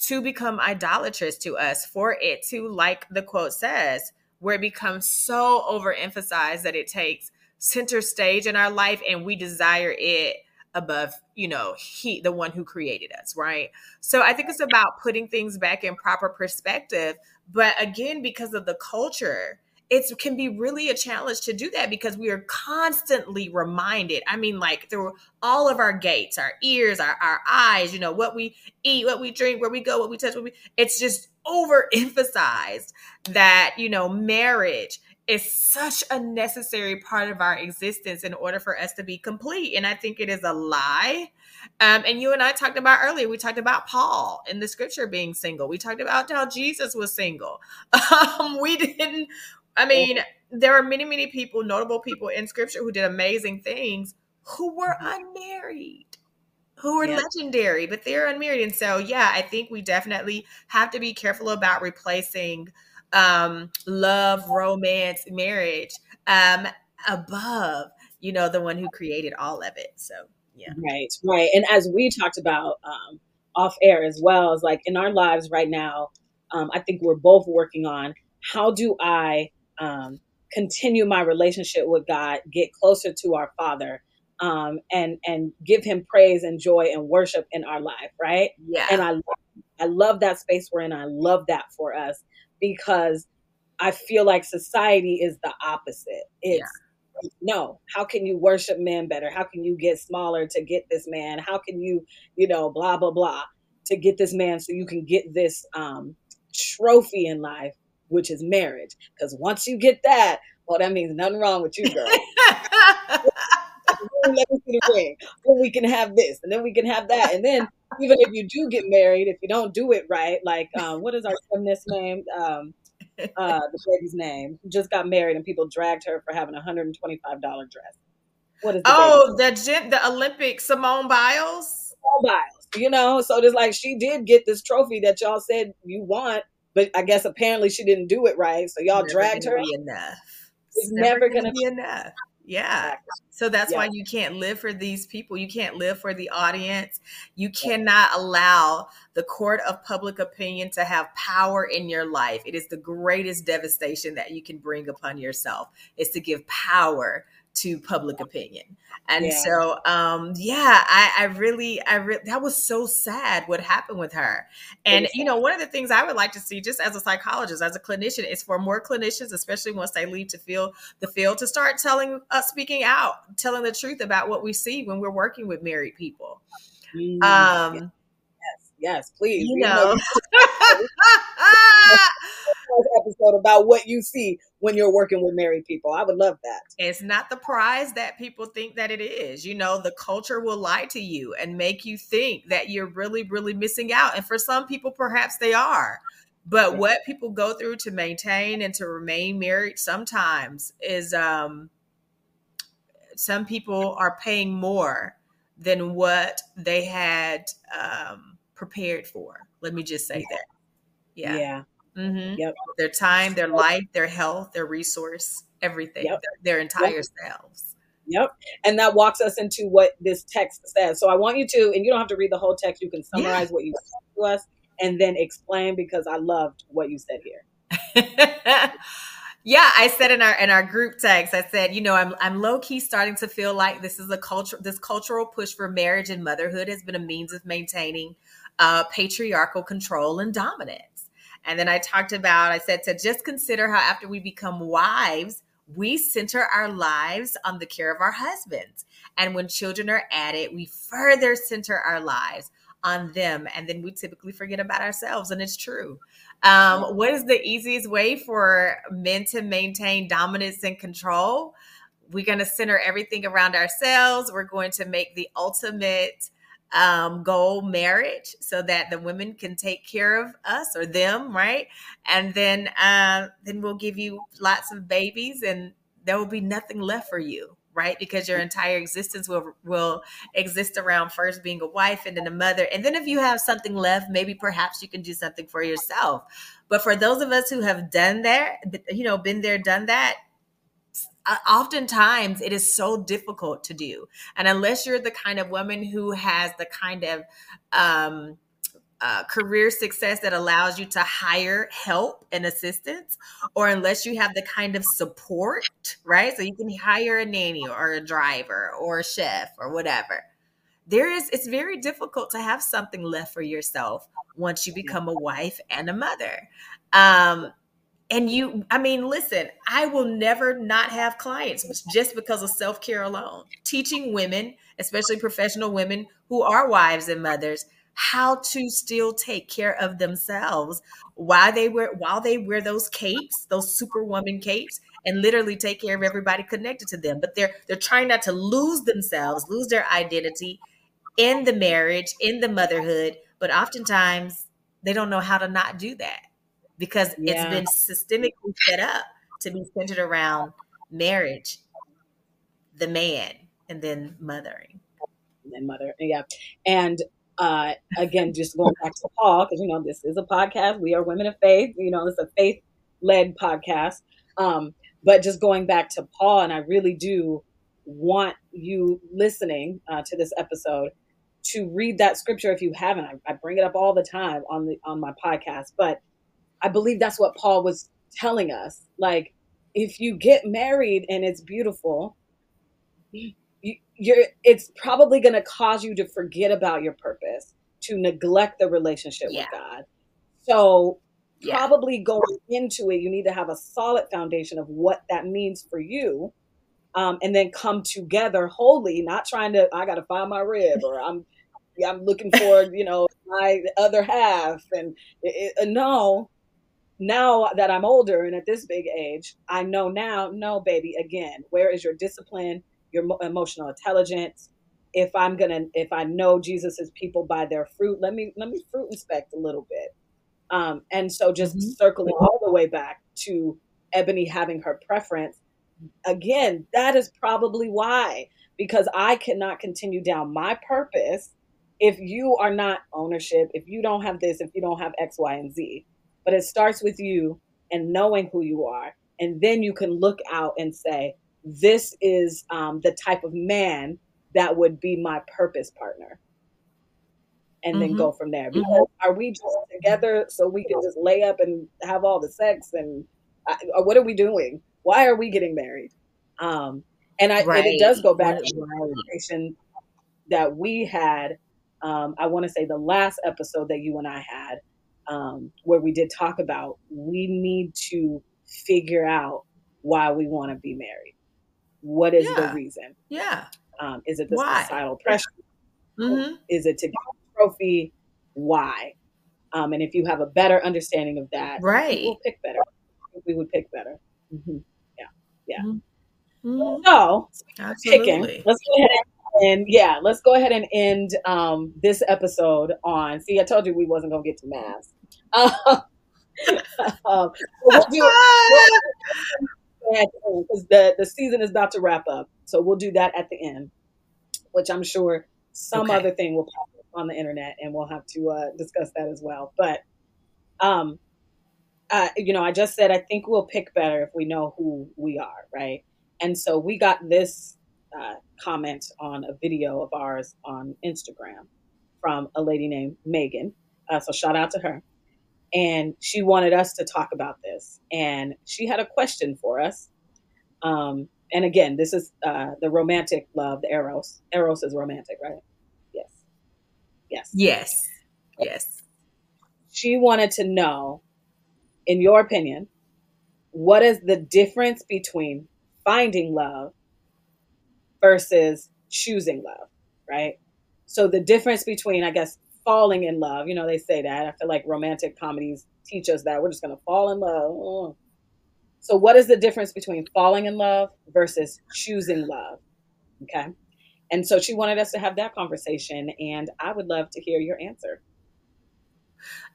to become idolatrous to us, for it to, like the quote says, where it becomes so overemphasized that it takes center stage in our life and we desire it above you know he the one who created us right? So i think it's about putting things back in proper perspective but again because of the culture it can be really a challenge to do that because we are constantly reminded i mean like through all of our gates our ears our, our eyes you know what we eat what we drink where we go what we touch what we it's just overemphasized that you know marriage is such a necessary part of our existence in order for us to be complete. And I think it is a lie. Um, and you and I talked about earlier, we talked about Paul in the scripture being single. We talked about how Jesus was single. Um, we didn't, I mean, there are many, many people, notable people in scripture who did amazing things who were unmarried who are yeah. legendary, but they're unmarried. And so, yeah, I think we definitely have to be careful about replacing um, love, romance, marriage um, above, you know, the one who created all of it. So, yeah. Right, right. And as we talked about um, off air as well, as like in our lives right now, um, I think we're both working on how do I um, continue my relationship with God, get closer to our Father, um, and and give Him praise and joy and worship in our life, right? Yeah. And I I love that space we're in. I love that for us because I feel like society is the opposite. It's yeah. no, how can you worship men better? How can you get smaller to get this man? How can you, you know, blah blah blah to get this man so you can get this um trophy in life, which is marriage. Because once you get that, well, that means nothing wrong with you, girl. Let me see the ring. Then we can have this, and then we can have that, and then even if you do get married, if you don't do it right, like um, what is our feminist name? Um, uh, the baby's name just got married, and people dragged her for having a hundred and twenty-five dollar dress. What is? The oh, the the Olympic Simone Biles. Simone Biles. You know, so just like she did get this trophy that y'all said you want, but I guess apparently she didn't do it right, so y'all dragged her. enough. It's, it's never, never going to be enough. Yeah. So that's yeah. why you can't live for these people. You can't live for the audience. You cannot allow the court of public opinion to have power in your life. It is the greatest devastation that you can bring upon yourself is to give power to public opinion. And Yeah. so, um, yeah, I, I really, I really, that was so sad what happened with her. And, you know, one of the things I would like to see just as a psychologist, as a clinician, is for more clinicians, especially once they leave to feel the field, to start telling us, speaking out, telling the truth about what we see when we're working with married people. Mm, Um, yes, yes, please. you know, this episode about what you see when you're working with married people. I would love that. it's not the prize that people think that it is. You know, the culture will lie to you and make you think that you're really, really missing out. And for some people, perhaps they are. But Yeah. what people go through to maintain and to remain married sometimes is um some people are paying more than what they had um prepared for. Let me just say that. Yeah. Yeah. hmm Yep. Their time, their life, their health, their resource, everything, Yep. their, their entire selves. Yep. And that walks us into what this text says. So I want you to, and you don't have to read the whole text, you can summarize what you said to us and then explain because I loved what you said here. yeah, I said in our in our group text, I said, you know, I'm I'm low key starting to feel like this is a culture. This cultural push for marriage and motherhood has been a means of maintaining uh, patriarchal control and dominance. And then I talked about, I said to just consider how after we become wives, we center our lives on the care of our husbands. And when children are added, we further center our lives on them. And then we typically forget about ourselves. And it's true. Um, what is the easiest way for men to maintain dominance and control? We're going to center everything around ourselves. We're going to make the ultimate um, goal marriage so that the women can take care of us or them, right? And then, uh, then we'll give you lots of babies, and there will be nothing left for you, right? Because your entire existence will will exist around first being a wife and then a mother, and then if you have something left, maybe perhaps you can do something for yourself. But for those of us who have done that, you know, been there, done that, oftentimes it is so difficult to do. And unless you're the kind of woman who has the kind of um, uh, career success that allows you to hire help and assistance, or unless you have the kind of support, right? So you can hire a nanny or a driver or a chef or whatever. There is, it's very difficult to have something left for yourself once you become a wife and a mother. Um, and you, I mean, listen, I will never not have clients just because of self care alone. Teaching women, especially professional women who are wives and mothers, how to still take care of themselves while they wear while they wear those capes, those superwoman capes, and literally take care of everybody connected to them. But they're they're trying not to lose themselves, lose their identity in the marriage, in the motherhood. But oftentimes they don't know how to not do that because Yeah. it's been systemically set up to be centered around marriage, the man, and then mothering. and mother yeah and uh again just going back to paul because you know this is a podcast we are women of faith you know it's a faith led podcast um but just going back to paul and i really do want you listening uh, to this episode to read that scripture if you haven't I, I bring it up all the time on the on my podcast but i believe that's what paul was telling us like if you get married and it's beautiful you, you're it's probably going to cause you to forget about your purpose to neglect the relationship Yeah. with god so Yeah. probably going into it you need to have a solid foundation of what that means for you um, and then come together wholly not trying to i gotta find my rib or i'm i'm looking for you know my other half and it, it, no now that i'm older and at this big age i know now no baby again where is your discipline your emotional intelligence? If i'm gonna if i know jesus's people by their fruit let me let me fruit inspect a little bit. Um and so just Mhm. circling all the way back to Eboni having her preference again that is probably why because i cannot continue down my purpose if you are not ownership if you don't have this if you don't have x y and z but it starts with you and knowing who you are and then you can look out and say this is um, the type of man that would be my purpose partner and then Mhm. go from there because are we just together so we can just lay up and have all the sex and I- or what are we doing why are we getting married um, And I right. and it does go back right. to the conversation that we had. Um, I want to say the last episode that you and I had, um, where we did talk about we need to figure out why we want to be married. What is yeah. the reason? Yeah. Um, is it the why? societal pressure? Mm-hmm. Is it to get a trophy? Why? Um, and if you have a better understanding of that, right, we'll pick better. We would pick better. Mm-hmm. Yeah, yeah. Mm-hmm. So, picking. Let's go ahead and yeah, let's go ahead and end um, this episode on. See, I told you we wasn't gonna get to mass. um, we'll do, because the the season is about to wrap up, so we'll do that at the end, which I'm sure some okay. other thing will pop up on the internet, and we'll have to uh, discuss that as well. But, um, uh, you know, I just said I think we'll pick better if we know who we are, right? And so we got this uh, comment on a video of ours on Instagram from a lady named Megan. Uh, so shout out to her. And she wanted us to talk about this. And she had a question for us. Um, and again, this is uh, the romantic love, the Eros. Eros is romantic, right? Yes. Yes. Yes. Yes. She wanted to know, in your opinion, what is the difference between finding love versus choosing love, right? So the difference between, I guess, falling in love, you know, they say that. I feel like romantic comedies teach us that we're just going to fall in love. So, what is the difference between falling in love versus choosing love? Okay. And so she wanted us to have that conversation, and I would love to hear your answer.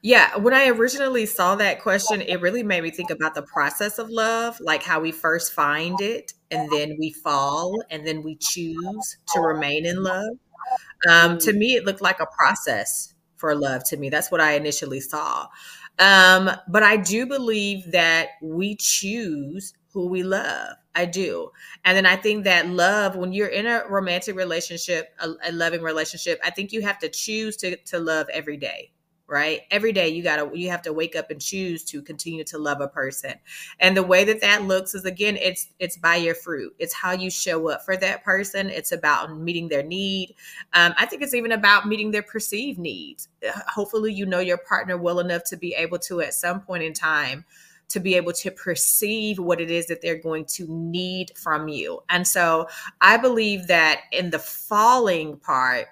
Yeah, when I originally saw that question, it really made me think about the process of love, like how we first find it and then we fall and then we choose to remain in love. Um, to me, it looked like a process for love to me. That's what I initially saw. Um, but I do believe that we choose who we love. I do. And then I think that love, when you're in a romantic relationship, a, a loving relationship, I think you have to choose to, to love every day right? Every day you gotta you have to wake up and choose to continue to love a person. And the way that that looks is again it's it's by your fruit. It's how you show up for that person. It's about meeting their need. Um, i think it's even about meeting their perceived needs. Uh, hopefully you know your partner well enough to be able to at some point in time to be able to perceive what it is that they're going to need from you. And so i believe that in the falling part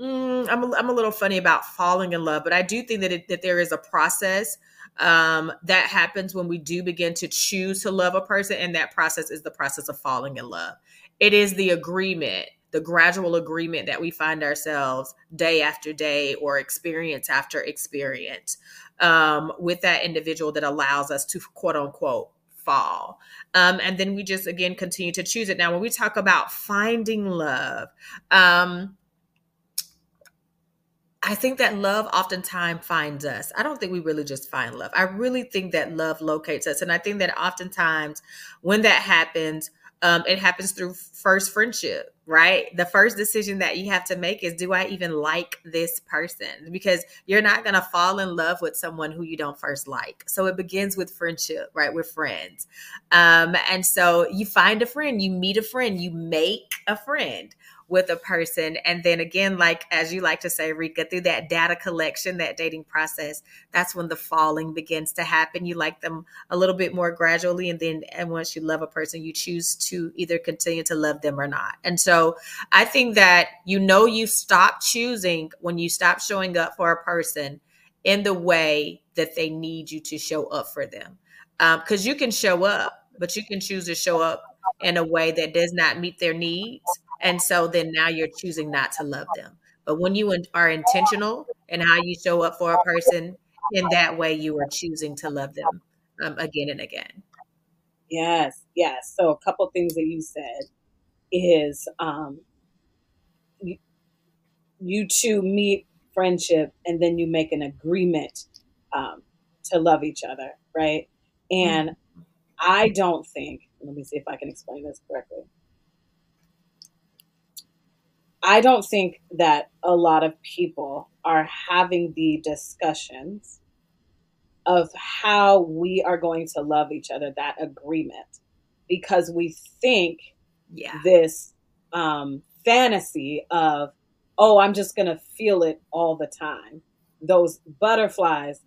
mm, I'm, a, I'm a little funny about falling in love, but I do think that it, that there is a process um, that happens when we do begin to choose to love a person, and that process is the process of falling in love. It is the agreement, the gradual agreement that we find ourselves day after day or experience after experience um, with that individual that allows us to quote unquote fall. Um, and then we just again continue to choose it. Now, when we talk about finding love, um, I think that love oftentimes finds us. I don't think we really just find love. I really think that love locates us. And I think that oftentimes when that happens, um, it happens through first friendship, right? The first decision that you have to make is do I even like this person? Because you're not going to fall in love with someone who you don't first like. So it begins with friendship, right? With friends. Um, and so you find a friend, you meet a friend, you make a friend with a person. And then again, like as you like to say, Rika, through that data collection, that dating process, that's when the falling begins to happen. You like them a little bit more gradually. And then and once you love a person, you choose to either continue to love them or not. And so I think that you know you stop choosing when you stop showing up for a person in the way that they need you to show up for them. Because um, you can show up, but you can choose to show up in a way that does not meet their needs and so then now you're choosing not to love them. But when you are intentional in how you show up for a person, in that way, you are choosing to love them um, again and again. Yes, yes. So a couple things that you said is um, you, you two meet friendship and then you make an agreement um, to love each other, right? And mm-hmm. I don't think, let me see if I can explain this correctly. I don't think that a lot of people are having the discussions of how we are going to love each other, that agreement, because we think yeah. this um, fantasy of, oh, I'm just going to feel it all the time. Those butterflies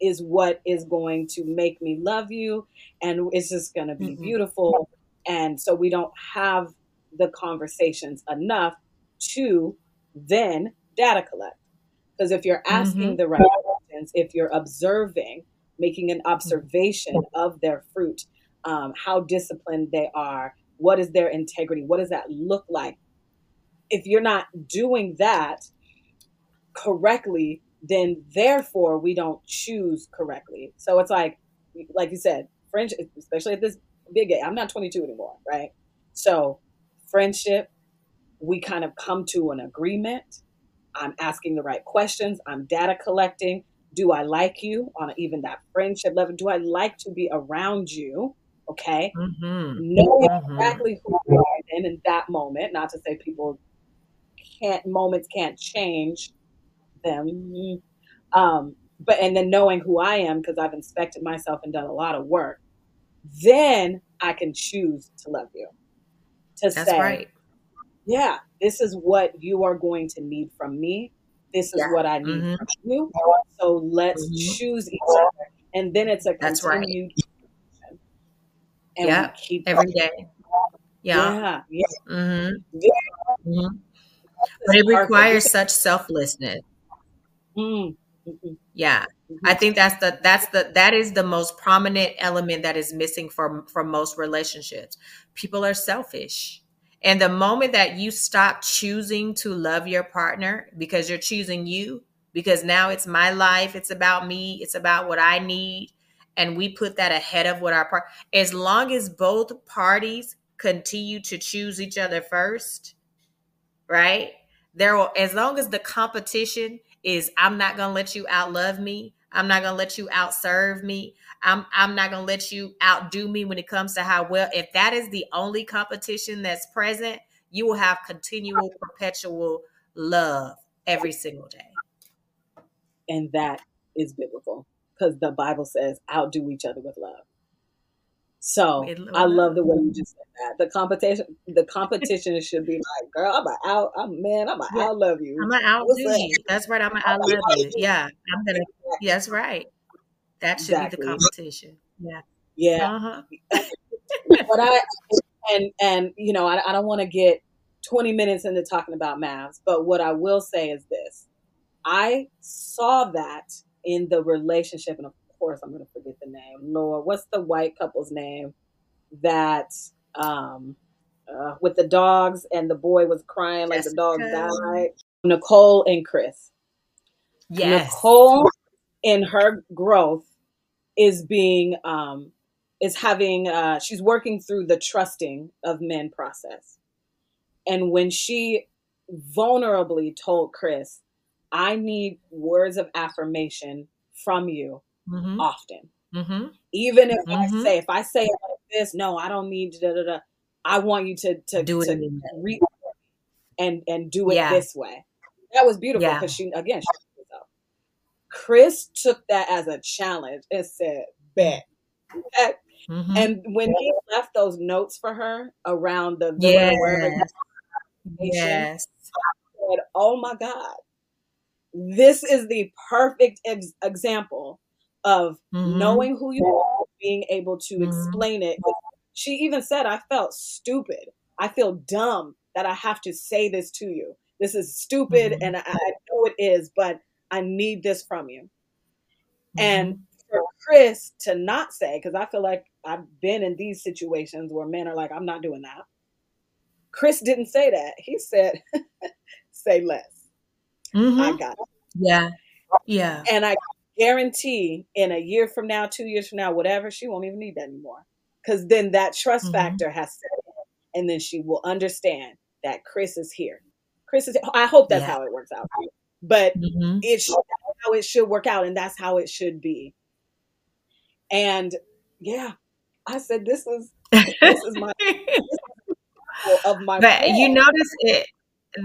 is what is going to make me love you and it's just going to be Mhm. beautiful. And so we don't have the conversations enough to then data collect. Because if you're asking the right questions, if you're observing, making an observation of their fruit, um, how disciplined they are, what is their integrity, what does that look like? If you're not doing that correctly, then therefore we don't choose correctly. So it's like, like you said, friendship, especially at this big age. I'm not 22 anymore, right? So friendship, we kind of come to an agreement. I'm asking the right questions. I'm data collecting. Do I like you on even that friendship level? Do I like to be around you? Okay. Mm-hmm. Knowing Mhm. exactly who you are and in that moment, not to say people can't, moments can't change them. Um, but, and then knowing who I am because I've inspected myself and done a lot of work, then I can choose to love you. To That's say, right. Yeah, this is what you are going to need from me. This is Yeah. what I need Mhm. from you. So let's Mhm. choose each other. And then it's a That's right. continued and Yeah, keep Every day. Yeah. yeah, yeah. Mm-hmm. yeah. hmm But it requires such selflessness. Mm, mhm, Yeah. I think that's the that's the that is the most prominent element that is missing from from most relationships. People are selfish. And the moment that you stop choosing to love your partner because you're choosing you, because now it's my life, it's about me, it's about what I need, and we put that ahead of what our part as long as both parties continue to choose each other first, right? There will as long as the competition is I'm not gonna let you outlove me. I'm not gonna let you outserve me. I'm I'm not gonna let you outdo me when it comes to how well. If that is the only competition that's present, you will have continual, perpetual love every single day. And that is biblical because the Bible says outdo each other with love. So I love. love the way you just said that. The competition, the competition should be like, girl, I'm a out, I'm man, I'm a Yeah. out love you. I'm gonna outdo What's up? you. That's right. I'm gonna outlove you. Yeah, I'm gonna. That's right. That should be the competition. Yeah. Yeah. Uh-huh. but I and and you know I, I don't want to get 20 minutes into talking about MAFS, but what I will say is this: I saw that in the relationship, and of course I'm to forget the name. Lord, what's the white couple's name that um uh, with the dogs and the boy was crying like the dog died? Nicole and Chris. Yes. Nicole in her growth is being um is having uh she's working through the trusting of men process. And when she vulnerably told Chris, I need words of affirmation from you Mm-hmm. often. Mm-hmm. Even if I Mhm. say if I say it like this, no, I don't mean da da da. I want you to to Do it to read and and do it Yeah. this way. That was beautiful Yeah. because she again she. Chris took that as a challenge and said, "Bet." Mm-hmm. And when he left those notes for her around the villa Yeah. or wherever, he Yes. said, "Oh my God, this is the perfect ex- example of Mhm. knowing who you are, being able to Mhm. explain it." She even said, "I felt stupid. I feel dumb that I have to say this to you. This is stupid, Mhm. and I, I know it is, but I need this from you." And for Chris to not say, because I feel like I've been in these situations where men are like, I'm not doing that. Chris didn't say that. He said, say less. I got it. Yeah. Yeah. And I guarantee in a year from now, two years from now, whatever, she won't even need that anymore. Because then that trust Mhm. factor has set in, and then she will understand that Chris is here. Chris is, I hope that's Yeah. how it works out. But Mhm. it should, that's how it should work out, and that's how it should be. And yeah, I said, this is this is my of my but you notice it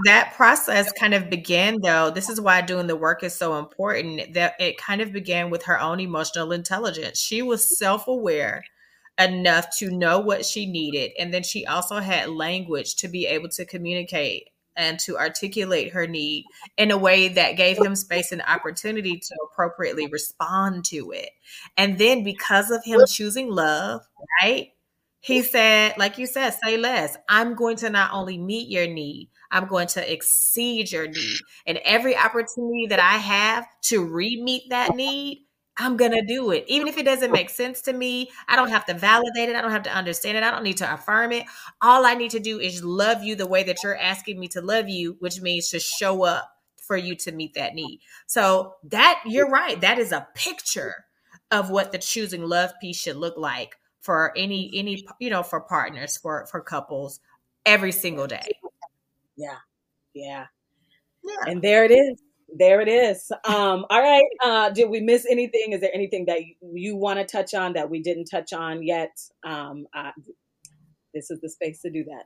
that process kind of began though this is why doing the work is so important that it kind of began with her own emotional intelligence she was self-aware enough to know what she needed. And then she also had language to be able to communicate and to articulate her need in a way that gave him space and opportunity to appropriately respond to it. And then because of him choosing love, right? He said, like you said, say less. I'm going to not only meet your need, I'm going to exceed your need. And every opportunity that I have to re meet that need, I'm going to do it. Even if it doesn't make sense to me, I don't have to validate it. I don't have to understand it. I don't need to affirm it. All I need to do is love you the way that you're asking me to love you, which means to show up for you to meet that need. So, that you're right. That is a picture of what the choosing love piece should look like for any any you know for partners for for couples every single day. Yeah. Yeah. Yeah. And there it is there it is. Um, all right. Uh, did we miss anything? Is there anything that you, you want to touch on that we didn't touch on yet? Um, uh, this is the space to do that.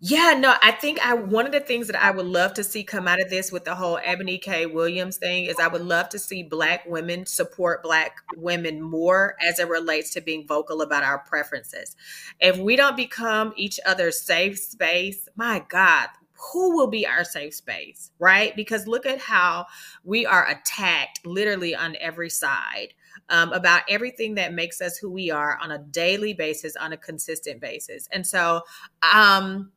Yeah, no, I think I one of the things that I would love to see come out of this with the whole Eboni K. Williams thing is I would love to see black women support black women more as it relates to being vocal about our preferences. If we don't become each other's safe space, my God, who will be our safe space, right? Because look at how we are attacked literally on every side um, about everything that makes us who we are on a daily basis, on a consistent basis. And so, um,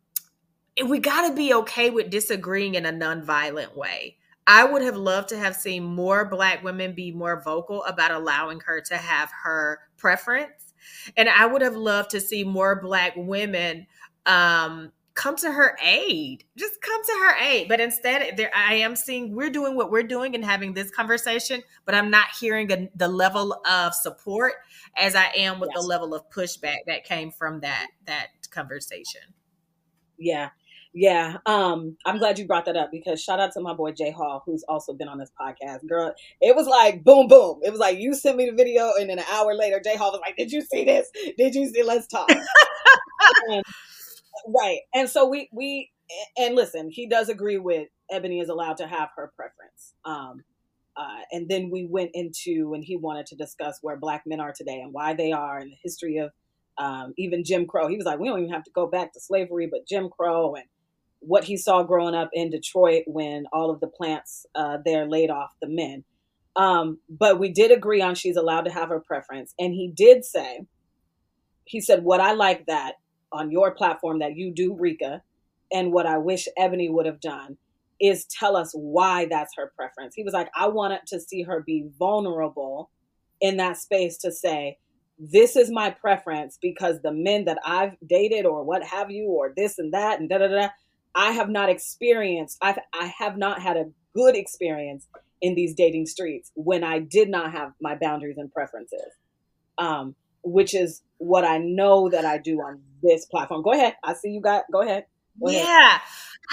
we got to be okay with disagreeing in a nonviolent way. I would have loved to have seen more Black women be more vocal about allowing her to have her preference. And I would have loved to see more Black women um, come to her aid. Just come to her aid. But instead, there I am seeing we're doing what we're doing and having this conversation, but I'm not hearing a, the level of support as I am with yes. the level of pushback that came from that that conversation. Yeah. Yeah, um, I'm glad you brought that up because shout out to my boy Jay Hall, who's also been on this podcast. Girl, it was like boom, boom. It was like you sent me the video, and then an hour later, Jay Hall was like, "Did you see this? Did you see? Let's talk." and, right and so we we and listen he does agree with Eboni is allowed to have her preference um uh, and then we went into and he wanted to discuss where black men are today and why they are and the history of um, even jim crow he was like we don't even have to go back to slavery but jim crow and what he saw growing up in detroit when all of the plants uh, there laid off the men um, but we did agree on she's allowed to have her preference and he did say he said what i like that on your platform that you do, Rika, and what I wish Eboni would have done is tell us why that's her preference. He was like, I wanted to see her be vulnerable in that space to say, this is my preference because the men that I've dated or what have you, or this and that and da da da, I have not experienced, I've, I have not had a good experience in these dating streets when I did not have my boundaries and preferences. Um, which is what I know that I do on this platform. Go ahead. I see you got go ahead. Go yeah. Ahead.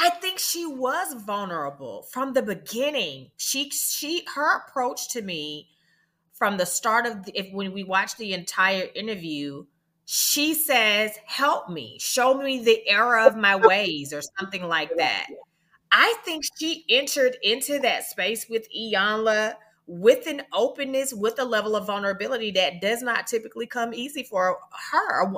I think she was vulnerable from the beginning. She she her approach to me from the start of the, if when we watched the entire interview, she says, "Help me, show me the error of my ways," or something like that. I think she entered into that space with Iyanla with an openness, with a level of vulnerability that does not typically come easy for her,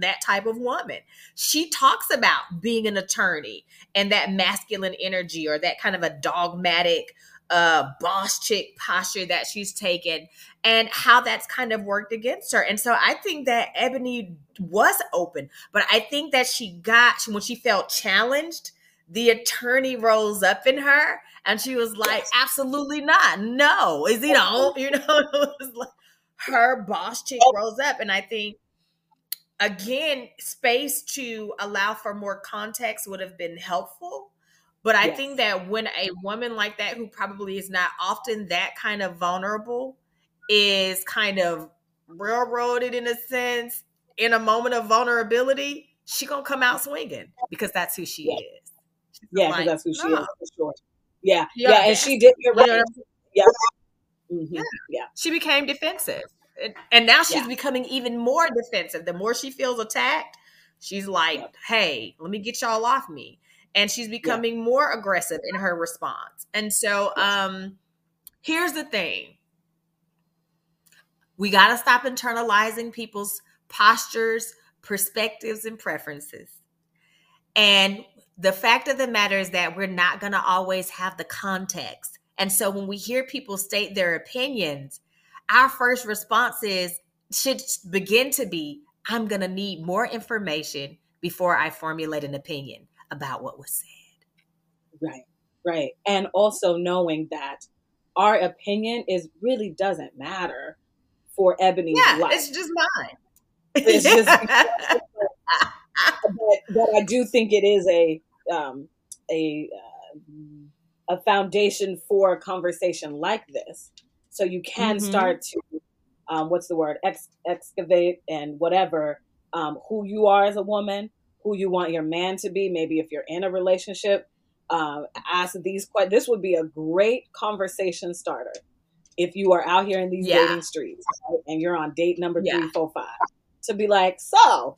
that type of woman. She talks about being an attorney and that masculine energy or that kind of a dogmatic uh, boss chick posture that she's taken and how that's kind of worked against her. And so I think that Eboni was open, but I think that she got, when she felt challenged, the attorney rose up in her and she was like, absolutely not. No. Is you know, you know, like her boss chick rose up. And I think again, space to allow for more context would have been helpful. But I yes. think that when a woman like that, who probably is not often that kind of vulnerable, is kind of railroaded in a sense in a moment of vulnerability, she gonna come out swinging because that's who she yeah. is. She's yeah, like, that's who she no. is for sure. Yeah, yeah, yeah and she did. Right. Yeah. Mm-hmm. yeah, yeah. She became defensive, and, and now she's yeah. becoming even more defensive. The more she feels attacked, she's like. "Hey, let me get y'all off me." And she's becoming yeah. more aggressive in her response. And so, um, here's the thing. We got to stop internalizing people's postures, perspectives, and preferences. And the fact of the matter is that we're not going to always have the context. And so when we hear people state their opinions, our first response is should begin to be I'm going to need more information before I formulate an opinion about what was said. Right, right. And also knowing that our opinion is really doesn't matter for Eboni's yeah, life. It's just mine. It's just but, but, I do think it is a um, a uh, a foundation for a conversation like this. So you can mm-hmm. start to um, what's the word Ex- excavate and whatever um, who you are as a woman, who you want your man to be. Maybe if you're in a relationship, uh, ask these questions. This would be a great conversation starter if you are out here in these yeah. dating streets right? and you're on date number yeah. three, four, five, to be like, so.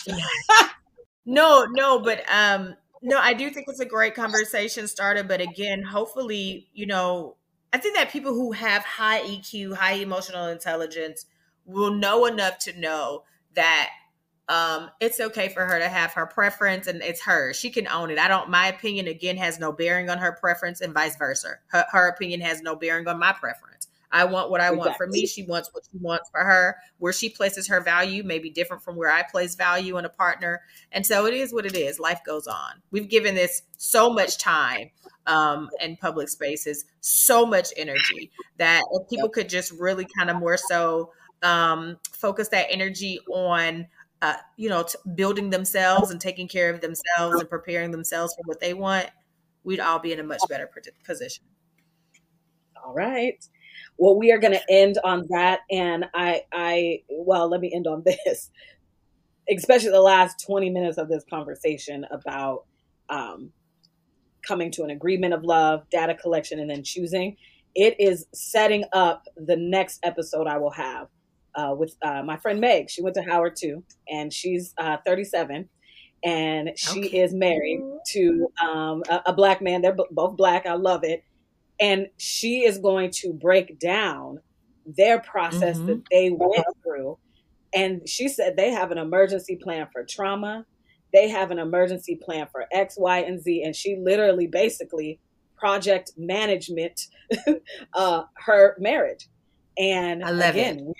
no, no, but um, no, I do think it's a great conversation starter. But again, hopefully, you know, I think that people who have high EQ, high emotional intelligence, will know enough to know that um, it's okay for her to have her preference and it's hers. She can own it. I don't, my opinion again has no bearing on her preference and vice versa. Her, her opinion has no bearing on my preference. I want what I exactly. want for me. She wants what she wants for her. Where she places her value may be different from where I place value in a partner. And so it is what it is. Life goes on. We've given this so much time um, in public spaces, so much energy that if people could just really kind of more so um, focus that energy on uh, you know, t- building themselves and taking care of themselves and preparing themselves for what they want, we'd all be in a much better position. All right. Well, we are going to end on that, and I, I, well, let me end on this. Especially the last twenty minutes of this conversation about um, coming to an agreement of love, data collection, and then choosing. It is setting up the next episode I will have uh, with uh, my friend Meg. She went to Howard too, and she's uh, 37, and she okay. is married to um, a, a, black man. They're b- both black. I love it, and she is going to break down their process mm-hmm. that they went through. And she said they have an emergency plan for trauma. They have an emergency plan for X, Y, and Z. And she literally basically project management uh, her marriage. And again, it.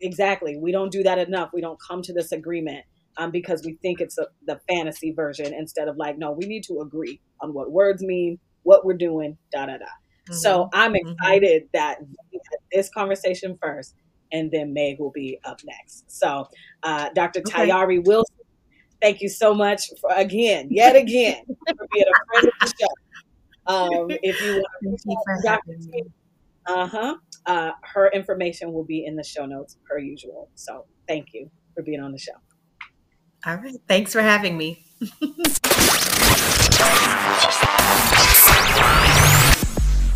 Exactly. We don't do that enough. We don't come to this agreement um, because we think it's a, the fantasy version instead of like, no, we need to agree on what words mean, what we're doing, da da da. Mm-hmm. So I'm mm-hmm. excited mm-hmm. that this conversation first, and then Meg will be up next. So, uh, Dr. Okay. Tiyahri Wilson, thank you so much for again, yet again, for being a friend of the show. Um, if you want to. Uh huh uh, her information will be in the show notes per usual. So thank you for being on the show. All right. Thanks for having me.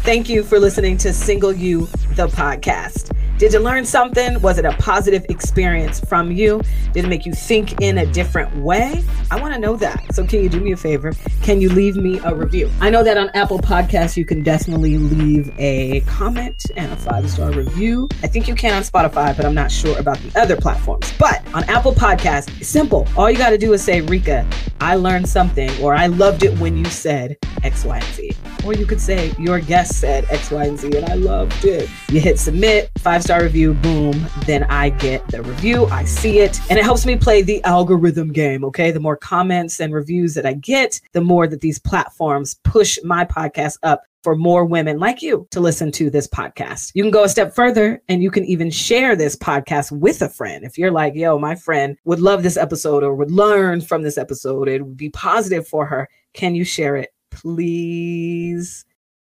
Thank you for listening to Single You, the podcast. Did you learn something? Was it a positive experience from you? Did it make you think in a different way? I want to know that. So, can you do me a favor? Can you leave me a review? I know that on Apple Podcasts, you can definitely leave a comment and a five star review. I think you can on Spotify, but I'm not sure about the other platforms. But on Apple Podcasts, it's simple. All you got to do is say, Rika, I learned something, or I loved it when you said X, Y, and Z. Or you could say, Your guest said X, Y, and Z, and I loved it. You hit submit, five star review, boom, then I get the review, I see it, and it helps me play the algorithm game. Okay. The more comments and reviews that I get, the more that these platforms push my podcast up for more women like you to listen to this podcast. You can go a step further and you can even share this podcast with a friend. If you're like, yo, my friend would love this episode or would learn from this episode, it would be positive for her. Can you share it? Please